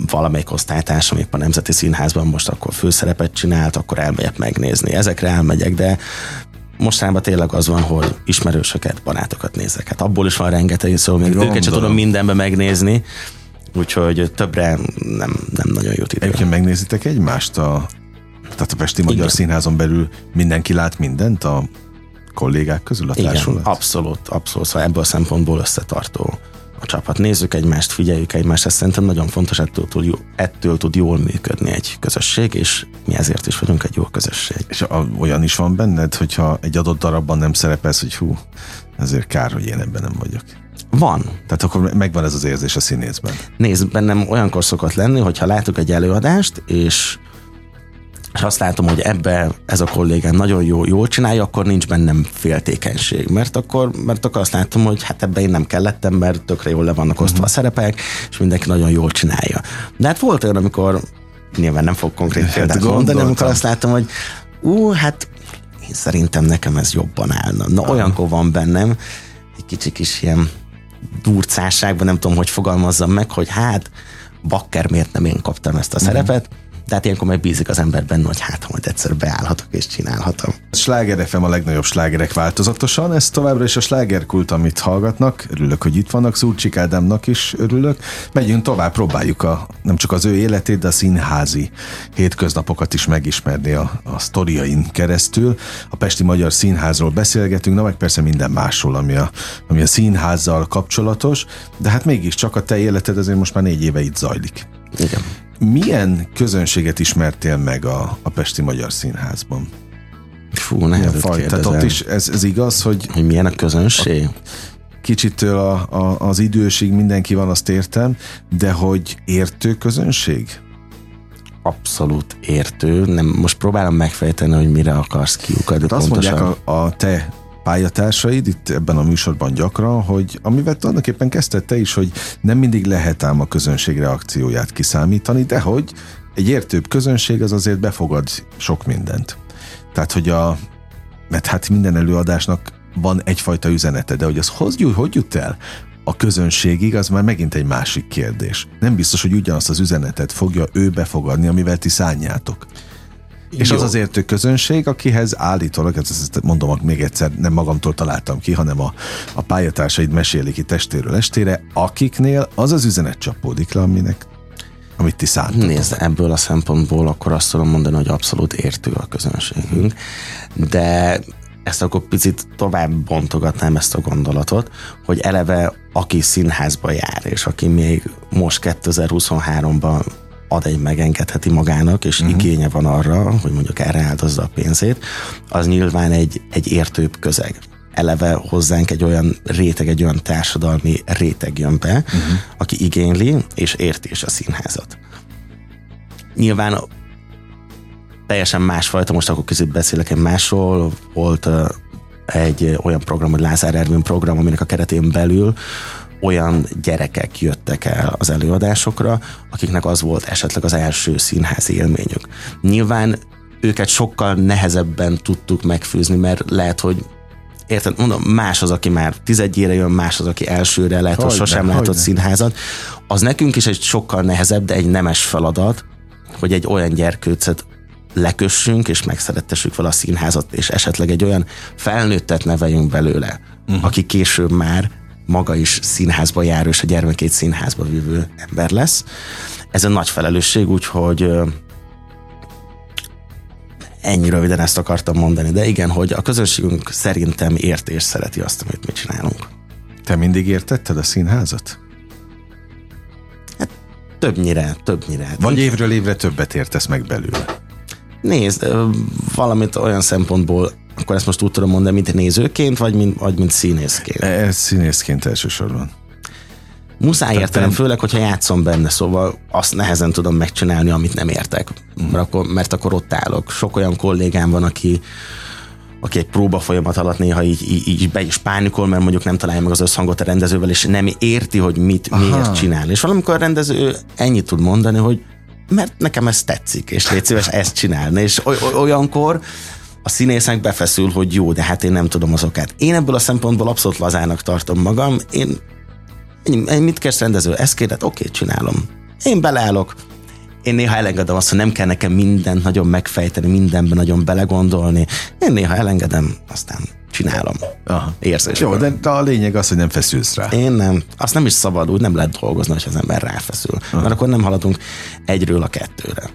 Speaker 3: valamelyik osztálytársam épp a Nemzeti Színházban most akkor főszerepet csinált, akkor elmegyek megnézni. Ezekre elmegyek, de mostanában tényleg az van, hogy ismerősöket, barátokat nézek. Hát abból is van rengeteg, szóval még Gondolom. őket sem tudom mindenbe megnézni, úgyhogy többre nem, nem nagyon jut ide.
Speaker 2: Egyébként megnézitek egymást a, tehát a Pesti Magyar Igen. Színházon belül mindenki lát mindent a kollégák közül, a
Speaker 3: Igen, társulat? abszolút, abszolút, szóval ebből a szempontból összetartó a csapat. Nézzük egymást, figyeljük egymást, ez szerintem nagyon fontos, ettől tud, ettől tud jól működni egy közösség, és mi ezért is vagyunk egy jó közösség.
Speaker 2: És a, olyan is van benned, hogyha egy adott darabban nem szerepelsz, hogy hú, ezért kár, hogy én ebben nem vagyok.
Speaker 3: Van.
Speaker 2: Tehát akkor megvan ez az érzés a színészben.
Speaker 3: Nézd, bennem olyankor szokott lenni, hogyha látok egy előadást, és és azt látom, hogy ebbe ez a kollégám nagyon jó, jól csinálja, akkor nincs bennem féltékenység. Mert akkor, mert akkor azt látom, hogy hát ebbe én nem kellettem, mert tökre jól le vannak osztva uh-huh. a szerepek, és mindenki nagyon jól csinálja. De hát volt olyan, amikor nyilván nem fog konkrét hát példát mondani, amikor azt látom, hogy ú, hát én szerintem nekem ez jobban állna. Na, uh-huh. olyankor van bennem egy kicsi kis ilyen durcásságban, nem tudom, hogy fogalmazzam meg, hogy hát bakker miért nem én kaptam ezt a szerepet, tehát ilyenkor meg bízik az ember benne, hogy hát majd egyszer beállhatok és csinálhatom.
Speaker 2: Sláger FM a legnagyobb slágerek változatosan, ez továbbra is a slágerkult, amit hallgatnak. Örülök, hogy itt vannak, Szurcsik Ádámnak is örülök. Megyünk tovább, próbáljuk a, nem csak az ő életét, de a színházi hétköznapokat is megismerni a, a sztoriain keresztül. A Pesti Magyar Színházról beszélgetünk, na meg persze minden másról, ami a, ami a színházzal kapcsolatos, de hát mégiscsak a te életed azért most már négy éve itt zajlik.
Speaker 3: Igen.
Speaker 2: Milyen közönséget ismertél meg a, a Pesti Magyar Színházban?
Speaker 3: Fú, nehéz Tehát
Speaker 2: ott is ez, ez igaz, hogy...
Speaker 3: Hogy milyen a közönség? A,
Speaker 2: kicsittől a, a, az idősig mindenki van, azt értem, de hogy értő közönség?
Speaker 3: Abszolút értő. Nem, most próbálom megfejteni, hogy mire akarsz kiukadni.
Speaker 2: Hát azt mondják a, a te pályatársaid itt ebben a műsorban gyakran, hogy amivel tulajdonképpen kezdted te is, hogy nem mindig lehet ám a közönség reakcióját kiszámítani, de hogy egy értőbb közönség az azért befogad sok mindent. Tehát, hogy a, mert hát minden előadásnak van egyfajta üzenete, de hogy az hogy, hogy jut el a közönségig, az már megint egy másik kérdés. Nem biztos, hogy ugyanazt az üzenetet fogja ő befogadni, amivel ti szálljátok. És Jó. az az értő közönség, akihez állítólag, ezt mondom még egyszer, nem magamtól találtam ki, hanem a, a pályatársaid mesélik ki testéről estére, akiknél az az üzenet csapódik le, aminek amit ti szántatok.
Speaker 3: Nézd, ebből a szempontból akkor azt tudom mondani, hogy abszolút értő a közönségünk, de ezt akkor picit tovább bontogatnám ezt a gondolatot, hogy eleve aki színházba jár, és aki még most 2023-ban ad egy megengedheti magának, és uh-huh. igénye van arra, hogy mondjuk erre áldozza a pénzét, az nyilván egy, egy értőbb közeg. Eleve hozzánk egy olyan réteg, egy olyan társadalmi réteg jön be, uh-huh. aki igényli és érti is a színházat. Nyilván teljesen másfajta, most akkor kicsit beszélek én másról, volt egy olyan program, hogy Lázár Ervin program, aminek a keretén belül olyan gyerekek jöttek el az előadásokra, akiknek az volt esetleg az első színházi élményük. Nyilván őket sokkal nehezebben tudtuk megfűzni, mert lehet, hogy érted, mondom, más az, aki már tizedjére jön, más az, aki elsőre lehet, hogy sosem látott színházat. Az nekünk is egy sokkal nehezebb, de egy nemes feladat, hogy egy olyan gyerkőcet lekössünk, és megszerettessük vele a színházat, és esetleg egy olyan felnőttet neveljünk belőle, uh-huh. aki később már maga is színházba járó, és a gyermekét színházba vívő ember lesz. Ez egy nagy felelősség, úgyhogy ennyi röviden ezt akartam mondani, de igen, hogy a közönségünk szerintem érti és szereti azt, amit mi csinálunk.
Speaker 2: Te mindig értetted a színházat?
Speaker 3: Hát többnyire, többnyire.
Speaker 2: Vagy évről évre többet értesz meg belőle?
Speaker 3: Nézd, valamit olyan szempontból akkor ezt most úgy tudom mondani, mint nézőként, vagy mint, vagy mint színészként?
Speaker 2: Ez színészként elsősorban.
Speaker 3: Muszáj Tehát értenem, főleg, hogyha játszom benne, szóval azt nehezen tudom megcsinálni, amit nem értek, mm. mert, akkor, mert akkor ott állok. Sok olyan kollégám van, aki aki egy próba folyamat alatt néha így, így, így be is pánikol, mert mondjuk nem találja meg az összhangot a rendezővel, és nem érti, hogy mit, Aha. miért csinál. És valamikor a rendező ennyit tud mondani, hogy mert nekem ez tetszik, és légy szíves ezt csinálni. És olyankor a színésznek befeszül, hogy jó, de hát én nem tudom az okát. Én ebből a szempontból abszolút lazának tartom magam. Én, mit kezd rendező? Ezt kérdett, oké, okay, csinálom. Én beleállok, én néha elengedem azt, hogy nem kell nekem mindent nagyon megfejteni, mindenben nagyon belegondolni. Én néha elengedem, aztán csinálom. Aha. Érzés.
Speaker 2: Jó, de a lényeg az, hogy nem feszülsz rá.
Speaker 3: Én nem. Azt nem is szabad, úgy nem lehet dolgozni, hogy az ember ráfeszül. Aha. Mert akkor nem haladunk egyről a kettőre.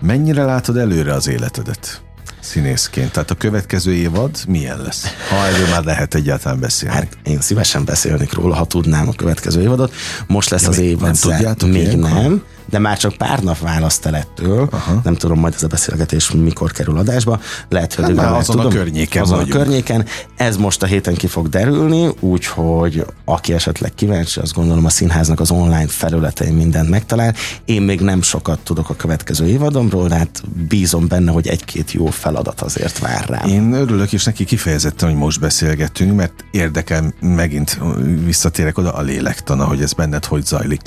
Speaker 2: Mennyire látod előre az életedet? Színészként? Tehát a következő évad milyen lesz? Ha erről már lehet egyáltalán beszélni. Hát
Speaker 3: én szívesen beszélnék róla, ha tudnám a következő évadot. Most lesz ja, az évad. Nem
Speaker 2: tudjátok
Speaker 3: Még ilyenkor? nem de már csak pár nap választ el ettől. Aha. Nem tudom majd ez a beszélgetés mikor kerül adásba. Lehet, hogy
Speaker 2: nem, azon tudom, a környéken
Speaker 3: azon vagyunk. a környéken. Ez most a héten ki fog derülni, úgyhogy aki esetleg kíváncsi, azt gondolom a színháznak az online felületein mindent megtalál. Én még nem sokat tudok a következő évadomról, de hát bízom benne, hogy egy-két jó feladat azért vár rám.
Speaker 2: Én örülök is neki kifejezetten, hogy most beszélgetünk, mert érdekel megint visszatérek oda a lélektana, hogy ez benned hogy zajlik.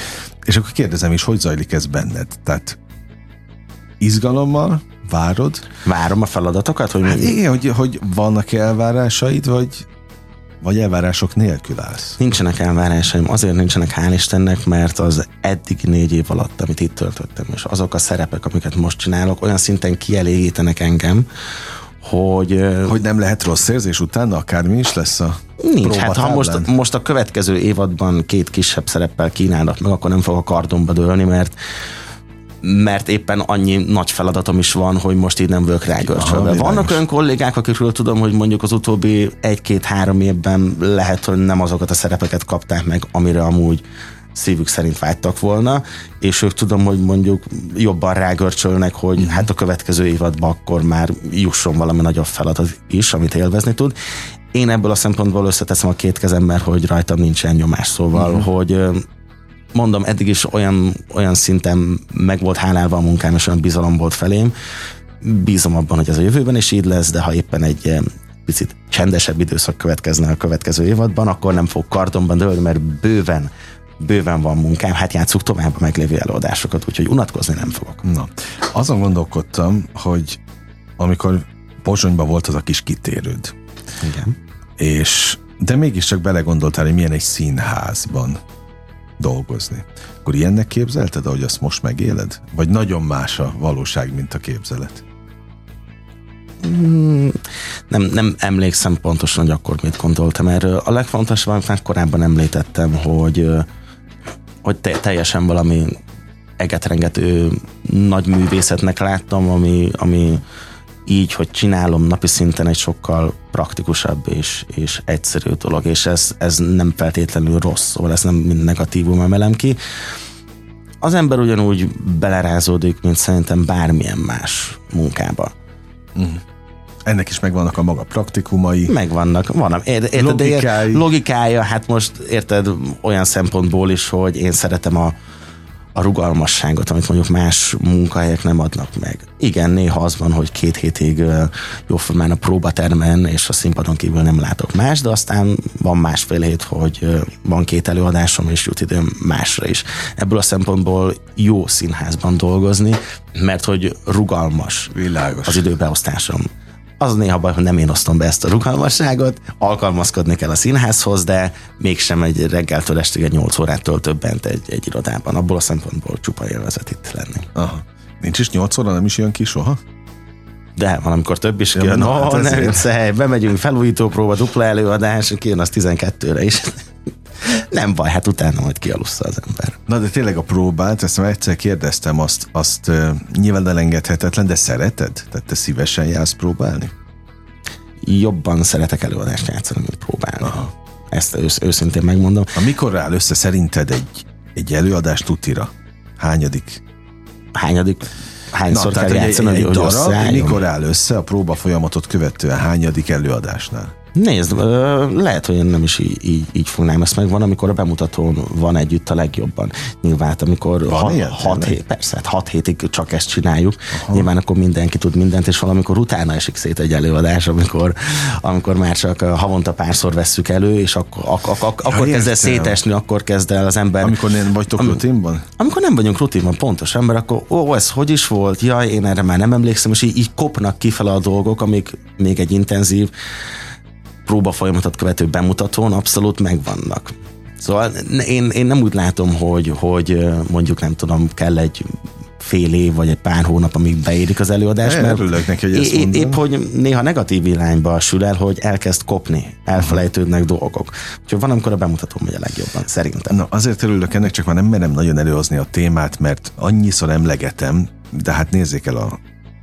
Speaker 2: És akkor kérdezem is, hogy zajlik ez benned? Tehát izgalommal várod?
Speaker 3: Várom a feladatokat?
Speaker 2: Hogy hát igen, hogy, hogy vannak elvárásaid, vagy, vagy elvárások nélkül állsz?
Speaker 3: Nincsenek elvárásaim, azért nincsenek, hál' Istennek, mert az eddig négy év alatt, amit itt töltöttem, és azok a szerepek, amiket most csinálok, olyan szinten kielégítenek engem, hogy...
Speaker 2: Hogy nem lehet rossz érzés utána, akármi is lesz a
Speaker 3: Nincs, hát ha most, most a következő évadban két kisebb szereppel kínálnak meg, akkor nem fog a kardomba dőlni, mert mert éppen annyi nagy feladatom is van, hogy most így nem vagyok rágörcsölve. Vannak olyan kollégák, akikről tudom, hogy mondjuk az utóbbi egy-két-három évben lehet, hogy nem azokat a szerepeket kapták meg, amire amúgy szívük szerint vágytak volna, és ők tudom, hogy mondjuk jobban rágörcsölnek, hogy hát a következő évadban akkor már jusson valami nagyobb feladat is, amit élvezni tud. Én ebből a szempontból összeteszem a két kezemmel, hogy rajtam nincsen nyomás, szóval, mm. hogy mondom, eddig is olyan, olyan szinten meg volt hálálva a munkám, és olyan bizalom volt felém. Bízom abban, hogy ez a jövőben is így lesz, de ha éppen egy picit csendesebb időszak következne a következő évadban, akkor nem fog kartonban dőlni, mert bőven bőven van munkám, hát játsszuk tovább a meglévő előadásokat, úgyhogy unatkozni nem fogok.
Speaker 2: Na, azon gondolkodtam, hogy amikor Pozsonyban volt az a kis kitérőd.
Speaker 3: Igen.
Speaker 2: És de mégiscsak belegondoltál, hogy milyen egy színházban dolgozni. Akkor ilyennek képzelted, ahogy azt most megéled? Vagy nagyon más a valóság, mint a képzelet?
Speaker 3: Hmm, nem, nem emlékszem pontosan, hogy akkor mit gondoltam erről. A legfontosabb, amit már korábban említettem, hogy, hogy te, teljesen valami egetrengető nagy művészetnek láttam, ami, ami így, hogy csinálom napi szinten egy sokkal praktikusabb és, és egyszerű dolog, és ez, ez nem feltétlenül rossz, szóval ezt nem mind negatívum emelem ki. Az ember ugyanúgy belerázódik, mint szerintem bármilyen más munkába.
Speaker 2: Mm. Ennek is megvannak a maga praktikumai.
Speaker 3: Megvannak, van. Érted, logikája. logikája, hát most érted olyan szempontból is, hogy én szeretem a, a rugalmasságot, amit mondjuk más munkahelyek nem adnak meg. Igen, néha az van, hogy két hétig jóformán a próbatermen és a színpadon kívül nem látok más, de aztán van másfél hét, hogy van két előadásom és jut időm másra is. Ebből a szempontból jó színházban dolgozni, mert hogy rugalmas
Speaker 2: Világos.
Speaker 3: az időbeosztásom. Az néha baj, hogy nem én osztom be ezt a rugalmasságot, alkalmazkodni kell a színházhoz, de mégsem egy reggeltől estig egy 8 órát töltök bent egy, egy irodában. Abból a szempontból csupa élvezet itt lenni.
Speaker 2: Aha. Nincs is 8 óra, nem is jön ki soha?
Speaker 3: De van, amikor több is kijön. Ja, no, hát ne viccelj, bemegyünk felújító próba, dupla előadás, kijön az 12-re is. Nem baj, hát utána majd kialussza az ember.
Speaker 2: Na de tényleg a próbát, ezt már egyszer kérdeztem, azt, azt uh, nyilván elengedhetetlen, de szereted? Tehát te szívesen jársz próbálni?
Speaker 3: Jobban szeretek előadást játszani, mint próbálni. Aha. Ezt ősz, őszintén megmondom.
Speaker 2: A mikor áll össze szerinted egy, egy előadás tutira? Hányadik?
Speaker 3: Hányadik? Hányszor Na, kell játszani, egy, egy, egy darab,
Speaker 2: mikor áll össze a próba folyamatot követően hányadik előadásnál?
Speaker 3: Nézd, lehet, hogy én nem is így, így, így fognám ezt meg. Van, amikor a bemutatón van együtt a legjobban. Nyilván, amikor van hat, ilyen, hat hét, persze, hát hat hétig csak ezt csináljuk. Aha. Nyilván akkor mindenki tud mindent, és valamikor utána esik szét egy előadás, amikor, amikor már csak havonta párszor vesszük elő, és akkor, ak, ak, ak, akkor kezd el szétesni, akkor kezd el az ember.
Speaker 2: Amikor nem vagytok am, rutinban?
Speaker 3: Amikor nem vagyunk rutinban, pontos ember, akkor ó, ez hogy is volt? Jaj, én erre már nem emlékszem, és így, így kopnak kifele a dolgok, amik még egy intenzív próba folyamatot követő bemutatón abszolút megvannak. Szóval én, én nem úgy látom, hogy, hogy mondjuk nem tudom, kell egy fél év vagy egy pár hónap, amíg beérik az előadás,
Speaker 2: mert örülök neki, hogy ezt
Speaker 3: épp, épp, hogy néha negatív irányba sül el, hogy elkezd kopni, elfelejtődnek Aha. dolgok. Úgyhogy van, amikor a bemutató megy a legjobban, szerintem.
Speaker 2: Na, azért örülök ennek, csak már nem merem nagyon előhozni a témát, mert annyiszor emlegetem, de hát nézzék el a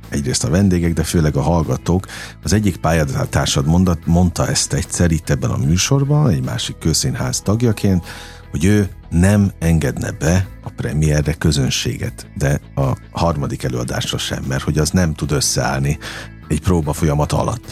Speaker 2: egyrészt a vendégek, de főleg a hallgatók. Az egyik pályatársad mondat, mondta ezt egyszer itt ebben a műsorban, egy másik közszínház tagjaként, hogy ő nem engedne be a premierre közönséget, de a harmadik előadásra sem, mert hogy az nem tud összeállni egy próba folyamat alatt.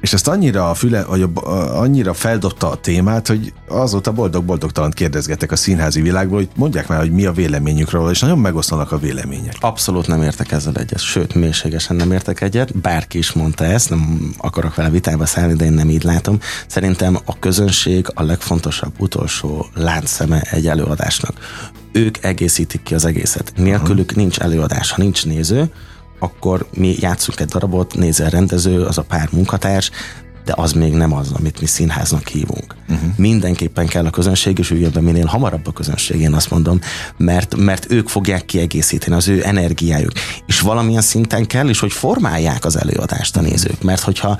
Speaker 2: És ezt annyira, a füle, vagy annyira feldobta a témát, hogy azóta boldog-boldogtalan kérdezgetek a színházi világból, hogy mondják már, hogy mi a véleményük róla, és nagyon megosztanak a vélemények.
Speaker 3: Abszolút nem értek ezzel egyet, sőt, mélységesen nem értek egyet. Bárki is mondta ezt, nem akarok vele vitába szállni, de én nem így látom. Szerintem a közönség a legfontosabb utolsó láncszeme egy előadásnak. Ők egészítik ki az egészet. Nélkülük nincs előadás, ha nincs néző, akkor mi játszunk egy darabot, nézel rendező, az a pár munkatárs, de az még nem az, amit mi színháznak hívunk. Uh-huh. Mindenképpen kell a közönség, és üljön be minél hamarabb a közönség, én azt mondom, mert, mert ők fogják kiegészíteni, az ő energiájuk. És valamilyen szinten kell is, hogy formálják az előadást a nézők, mert hogyha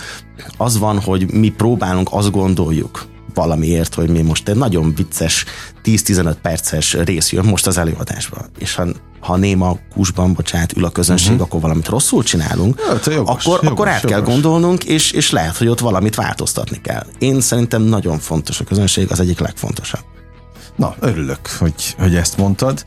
Speaker 3: az van, hogy mi próbálunk, azt gondoljuk, valamiért, hogy mi most egy nagyon vicces 10-15 perces rész jön most az előadásba. És ha, ha néma kúsban, bocsánat, ül a közönség, uh-huh. akkor valamit rosszul csinálunk,
Speaker 2: hát, jogos,
Speaker 3: akkor,
Speaker 2: jogos,
Speaker 3: akkor át
Speaker 2: jogos.
Speaker 3: kell gondolnunk, és, és lehet, hogy ott valamit változtatni kell. Én szerintem nagyon fontos a közönség, az egyik legfontosabb.
Speaker 2: Na, örülök, hogy, hogy ezt mondtad.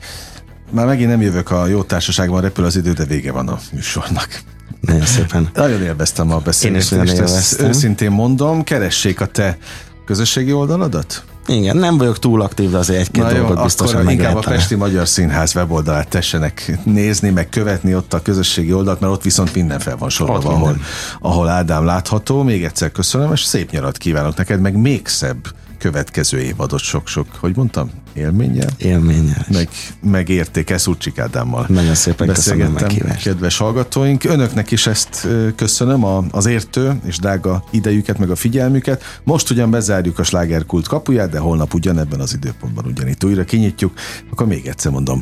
Speaker 2: Már megint nem jövök a jó társaságban, repül az idő, de vége van a műsornak.
Speaker 3: Nagyon szépen.
Speaker 2: Nagyon élveztem a beszélgetést, ezt őszintén mondom. Keressék a te közösségi oldaladat?
Speaker 3: Igen, nem vagyok túl aktív, de azért egy-két dolgot jó, biztosan
Speaker 2: akkor inkább a Pesti Magyar Színház weboldalát tessenek nézni, meg követni ott a közösségi oldalt, mert ott viszont minden fel van sorolva, ahol, ahol Ádám látható. Még egyszer köszönöm, és szép nyarat kívánok neked, meg még szebb következő évadot sok-sok, hogy mondtam, élménnyel?
Speaker 3: Élménnyel.
Speaker 2: Meg, meg érték, Szurcsik Ádámmal.
Speaker 3: Nagyon szépen köszönöm a
Speaker 2: Kedves hallgatóink, önöknek is ezt köszönöm, a, az értő és drága idejüket, meg a figyelmüket. Most ugyan bezárjuk a slágerkult kapuját, de holnap ugyanebben az időpontban ugyanitt újra kinyitjuk. Akkor még egyszer mondom,